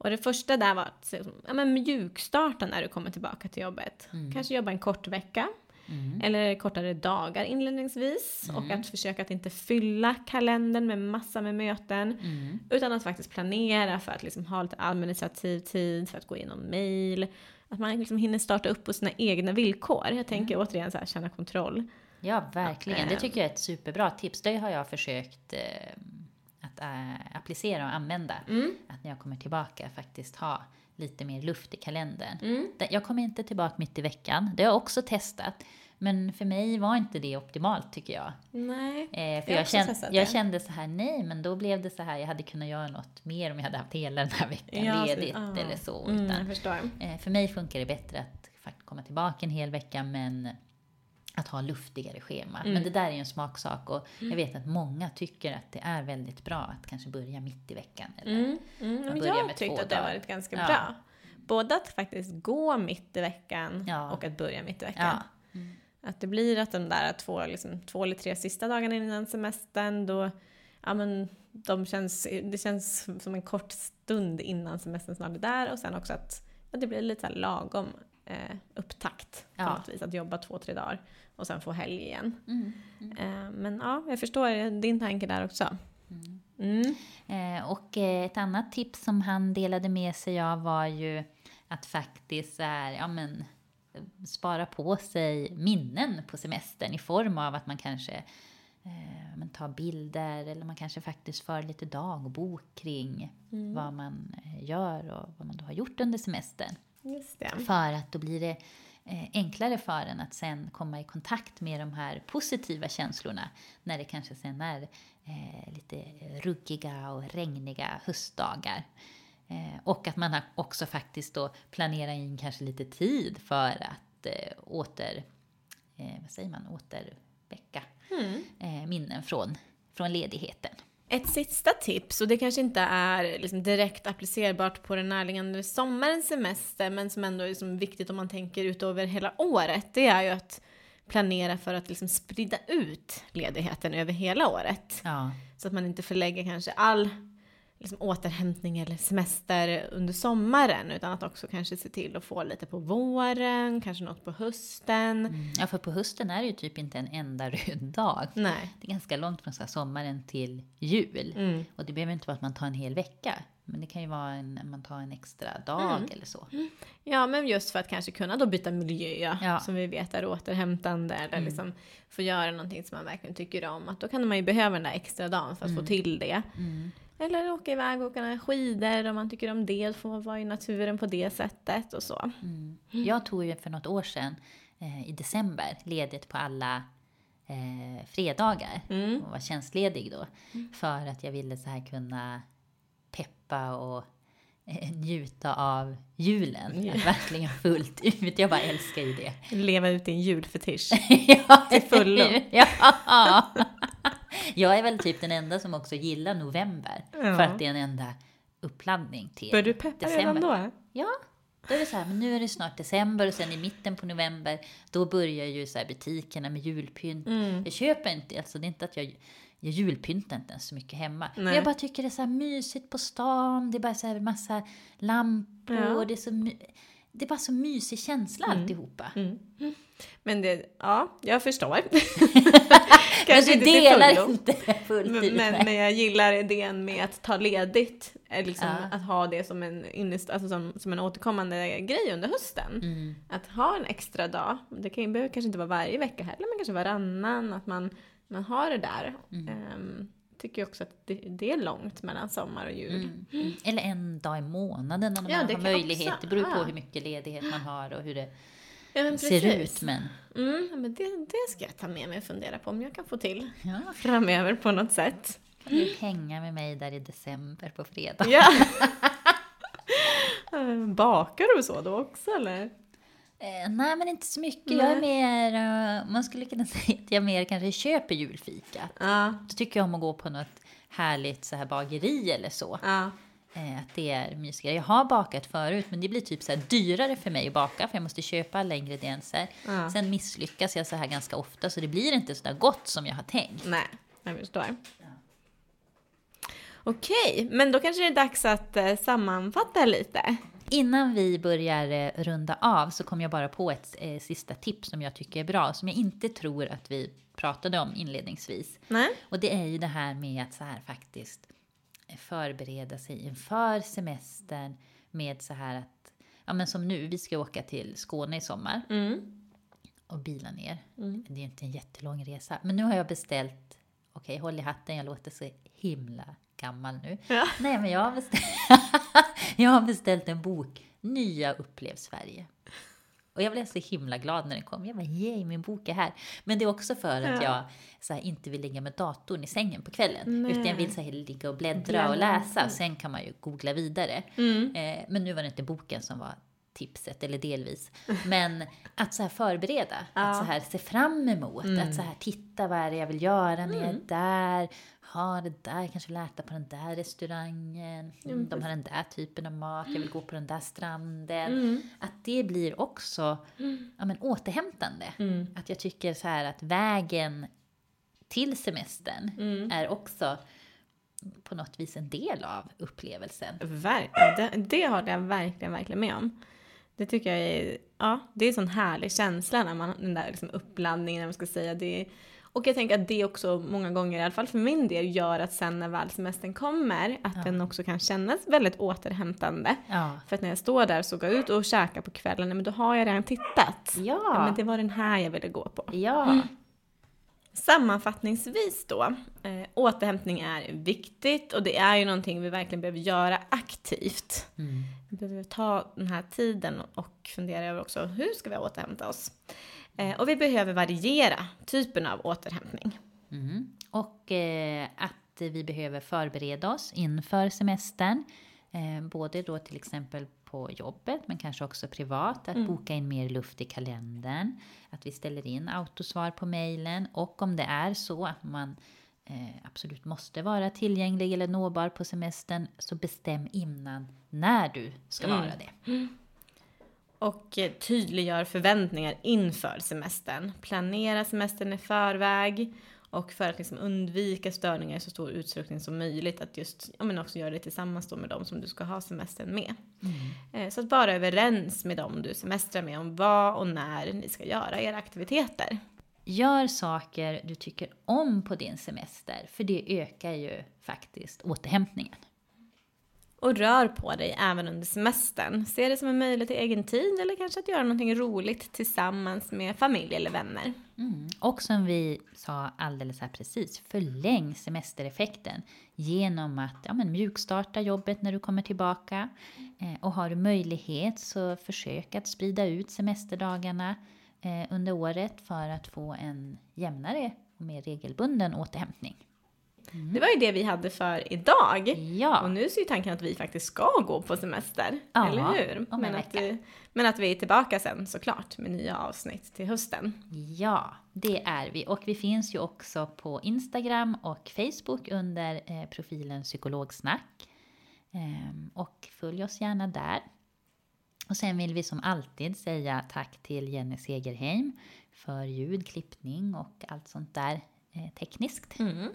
Och det första där var att ja, men mjukstarta när du kommer tillbaka till jobbet. Mm. Kanske jobba en kort vecka. Mm. Eller kortare dagar inledningsvis. Och att försöka att inte fylla kalendern med massa med möten. Mm. Utan att faktiskt planera för att liksom ha lite administrativ tid, för att gå igenom mail. Att man liksom hinner starta upp på sina egna villkor. Jag tänker Mm. återigen så här, känna kontroll. Ja, verkligen. Det eh, tycker jag är ett superbra tips. Det har jag försökt eh, att eh, applicera och använda. Mm. Att när jag kommer tillbaka faktiskt ha lite mer luft i kalendern. Mm. Jag kommer inte tillbaka mitt i veckan. Det har jag också testat. Men för mig var inte det optimalt tycker jag. Nej. Eh, Jag för jag, också kände, jag kände så här, nej men då blev det så här, jag hade kunnat göra något mer om jag hade haft hela den här veckan Ja, så- ledigt ah. eller så. Mm, Utan, jag förstår. eh, för mig funkar det bättre att faktiskt komma tillbaka en hel vecka men att ha luftigare schema. Mm. Men det där är ju en smaksak och jag vet att många tycker att det är väldigt bra att kanske börja mitt i veckan. Eller, Mm, mm. Men jag tyckte två att det har varit ganska Ja. bra. Både att faktiskt gå mitt i veckan Ja. och att börja mitt i veckan. Ja. Att det blir att de där två, liksom, två eller tre sista dagarna innan semestern då, ja men de känns, det känns som en kort stund innan semestern snart är där och sen också att, att det blir lite så lagom eh, upptakt på Ja. något vis. Att jobba två, tre dagar och sen få helg igen. Mm. Eh, men ja, jag förstår din tanke där också. Mm. Eh, och eh, ett annat tips som han delade med sig av var ju att faktiskt här, ja men, spara på sig minnen på semestern i form av att man kanske men tar bilder eller man kanske faktiskt för lite dagbok kring vad man gör och vad man då har gjort under semestern. För att då blir det enklare för en att sen komma i kontakt med de här positiva känslorna när det kanske sen är eh, lite ruggiga och regniga höstdagar. Eh, och att man också faktiskt då planerar in kanske lite tid för att eh, åter, eh, vad säger man, återväcka eh, minnen från, från ledigheten. Ett sista tips, och det kanske inte är liksom direkt applicerbart på den närliggande sommarens semester, men som ändå är liksom viktigt om man tänker ut över hela året, det är ju att planera för att liksom sprida ut ledigheten över hela året. Ja. Så att man inte förlägger kanske all liksom, återhämtning eller semester under sommaren, utan att också kanske se till att få lite på våren, kanske något på hösten. Mm. ja, för på hösten är det ju typ inte en enda (laughs) röd dag. Nej. Det är ganska långt från så sommaren till jul. Mm. Och det behöver inte vara att man tar en hel vecka. Men det kan ju vara en, man tar en extra dag Mm. eller så. Ja, men just för att kanske kunna då byta miljö, Ja. som vi vet är återhämtande, eller Mm. liksom få göra någonting som man verkligen tycker om. Att då kan man ju behöva den där extra dagen för att Mm. få till det. Eller åka iväg och åka skidor om man tycker om det, få vara i naturen på det sättet och så. Mm. Jag tog ju för något år sedan eh, i december ledigt på alla eh, fredagar Mm. och var tjänstledig då. För att jag ville så här kunna peppa och eh, njuta av julen. Ja. (laughs) Verkligen fullt ut. Jag bara älskar ju det. Leva ut din julfetisch. (laughs) ja, Till fullo. (laughs) ja. Jag är väl typ den enda som också gillar november. Ja. För att det är en enda uppladdning till Bör du peppa redan då? Ja, då är det så här, men nu är det snart december och sen i mitten på november då börjar ju så här butikerna med julpynt. Mm. Jag köper inte, alltså det är inte att jag, jag julpyntar inte ens så mycket hemma. Men jag bara tycker det är så här mysigt på stan, det är bara så här massa lampor, Ja. det är så det är bara så mysig känsla alltihopa. Men det, ja, jag förstår. (laughs) (laughs) (laughs) Men du delar fullo. inte fullt Men, men, men jag gillar idén med att ta ledigt. eh, Liksom, Ja. Att ha det som en, innest, alltså som, som en återkommande grej under hösten. Mm. Att ha en extra dag. Det kan behöver kanske inte vara varje vecka heller, men kanske varannan. Att man, man har det där. Mm. Ehm, tycker också att det, det är långt mellan sommar och jul. Mm. Mm. Eller en dag i månaden om Ja, man har möjlighet. också. Det beror på hur mycket ledighet man har och hur det Ja, men ser ut. Men Mm, ja, men det, det ska jag ta med mig och fundera på om jag kan få till ja, framöver på något sätt. kan du hänga med mig där i december på fredag. Ja. (laughs) Eh, Bakar du så då också eller? Eh, nej, men inte så mycket. Jag är mer, eh, man skulle kunna (laughs) säga att jag mer kanske köper julfika. Ja. Då tycker jag om att gå på något härligt så här bageri eller så. Ja. Eh, att det är mysigare. Jag har bakat förut, men det blir typ så dyrare för mig att baka, för jag måste köpa alla ingredienser. Ja. Sen misslyckas jag så här ganska ofta, så det blir inte så där gott som jag har tänkt. Nej, jag förstår. Okej, men då kanske det är dags att eh, sammanfatta lite. Innan vi börjar eh, runda av så kom jag bara på ett eh, sista tips som jag tycker är bra, som jag inte tror att vi pratade om inledningsvis. Nej? Och det är ju det här med att så här faktiskt förbereda sig inför semestern med så här att, ja men som nu, vi ska åka till Skåne i sommar Mm. och bila ner. Det är inte en jättelång resa. Men nu har jag beställt, okej håll i hatten, jag låter så himla gammal nu. Ja. Nej men jag har beställt, (laughs) jag har beställt en bok, Nya Upplev Sverige. Och jag blev så himla glad när den kom. Jag bara, yay, min bok är här. Men det är också för att Ja. jag så här, inte vill ligga med datorn i sängen på kvällen. Nej. Utan jag vill så här, ligga och bläddra Bläddra. och läsa. Sen kan man ju googla vidare. Mm. Eh, men nu var det inte boken som var tipset, eller delvis. Men att så här förbereda, att så här se fram emot, att så här titta vad är det jag vill göra när jag är där, ha det där, kanske vill äta på den där restaurangen, mm, de har den där typen av mat, jag vill gå på den där stranden. Att det blir också ja, men, återhämtande. Att jag tycker så här att vägen till semestern är också på något vis en del av upplevelsen. Ver- det, det håller jag verkligen, verkligen med om. Det tycker jag är, ja, det är en sån härlig känsla när man, den där liksom uppladdningen, när man ska säga det. Och jag tänker att det också många gånger, i alla fall för min del, gör att sen när väl semestern kommer, att ja. den också kan kännas väldigt återhämtande. Ja. För att när jag står där så går jag ut och käkar på kvällen, men då har jag redan tittat. Ja. ja men det var den här jag ville gå på. Ja. Mm. Sammanfattningsvis då, eh, återhämtning är viktigt och det är ju någonting vi verkligen behöver göra aktivt. Mm. Vi behöver ta den här tiden och fundera över också hur ska vi återhämta oss? Eh, och vi behöver variera typen av återhämtning. Mm. Och eh, att vi behöver förbereda oss inför semestern. Eh, både då till exempel på jobbet men kanske också privat. Att mm. boka in mer luft i kalendern. Att vi ställer in autosvar på mejlen. Och om det är så att man eh, absolut måste vara tillgänglig eller nåbar på semestern så bestäm innan när du ska mm. vara det. Mm. Och eh, tydliggör förväntningar inför semestern. Planera semestern i förväg. Och för att liksom undvika störningar i så stor utsträckning som möjligt att just, ja men också göra det tillsammans då med dem som du ska ha semestern med. Mm. Eh, så att vara överens med dem du semestrar med om vad och när ni ska göra era aktiviteter. Gör saker du tycker om på din semester, för det ökar ju faktiskt återhämtningen. Och rör på dig även under semestern. Se det som en möjlighet till egen tid eller kanske att göra någonting roligt tillsammans med familj eller vänner. Mm. Och som vi sa alldeles här precis, förläng semestereffekten genom att ja, men mjukstarta jobbet när du kommer tillbaka. Eh, och har du möjlighet så försök att sprida ut semesterdagarna eh, under året för att få en jämnare och mer regelbunden återhämtning. Mm. Det var ju det vi hade för idag. Ja. Och nu ser ju tanken att vi faktiskt ska gå på semester. Ja, eller hur? Men att, vi, men att vi är tillbaka sen såklart med nya avsnitt till hösten. Ja, det är vi. Och vi finns ju också på Instagram och Facebook under eh, profilen Psykologsnack. Ehm, och följ oss gärna där. Och sen vill vi som alltid säga tack till Jenny Segerheim för ljud, klippning och allt sånt där eh, tekniskt. Mm.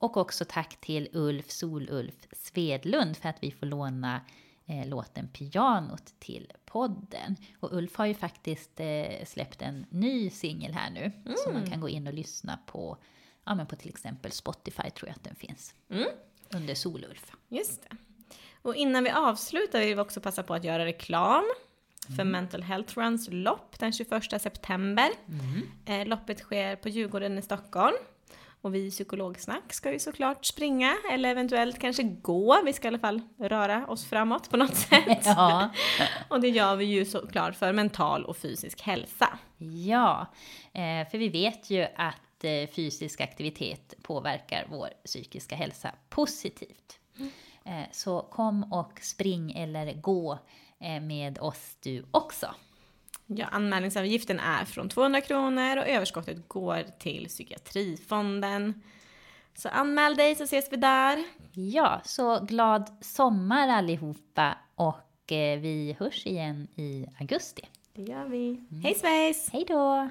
Och också tack till Ulf Solulf Svedlund för att vi får låna eh, låten Pianot till podden. Och Ulf har ju faktiskt eh, släppt en ny singel här nu mm. som man kan gå in och lyssna på, ja men på till exempel Spotify tror jag att den finns. Mm. Under Solulf. Just det. Och innan vi avslutar vill vi också passa på att göra reklam för mm. Mental Health Runs lopp den 21 september. Mm. Eh, loppet sker på Djurgården i Stockholm. Och vi i Psykologsnack ska ju såklart springa eller eventuellt kanske gå. Vi ska i alla fall röra oss framåt på något (laughs) sätt. Ja. och det gör vi ju såklart för mental och fysisk hälsa. Ja, eh, för vi vet ju att eh, fysisk aktivitet påverkar vår psykiska hälsa positivt. Mm. Så kom och spring eller gå med oss du också. Ja, anmälningsavgiften är från 200 kronor och överskottet går till psykiatrifonden. Så anmäl dig så ses vi där. Ja, så glad sommar allihopa och eh, vi hörs igen i augusti. Det gör vi. Mm. Hej svejs! Hej då!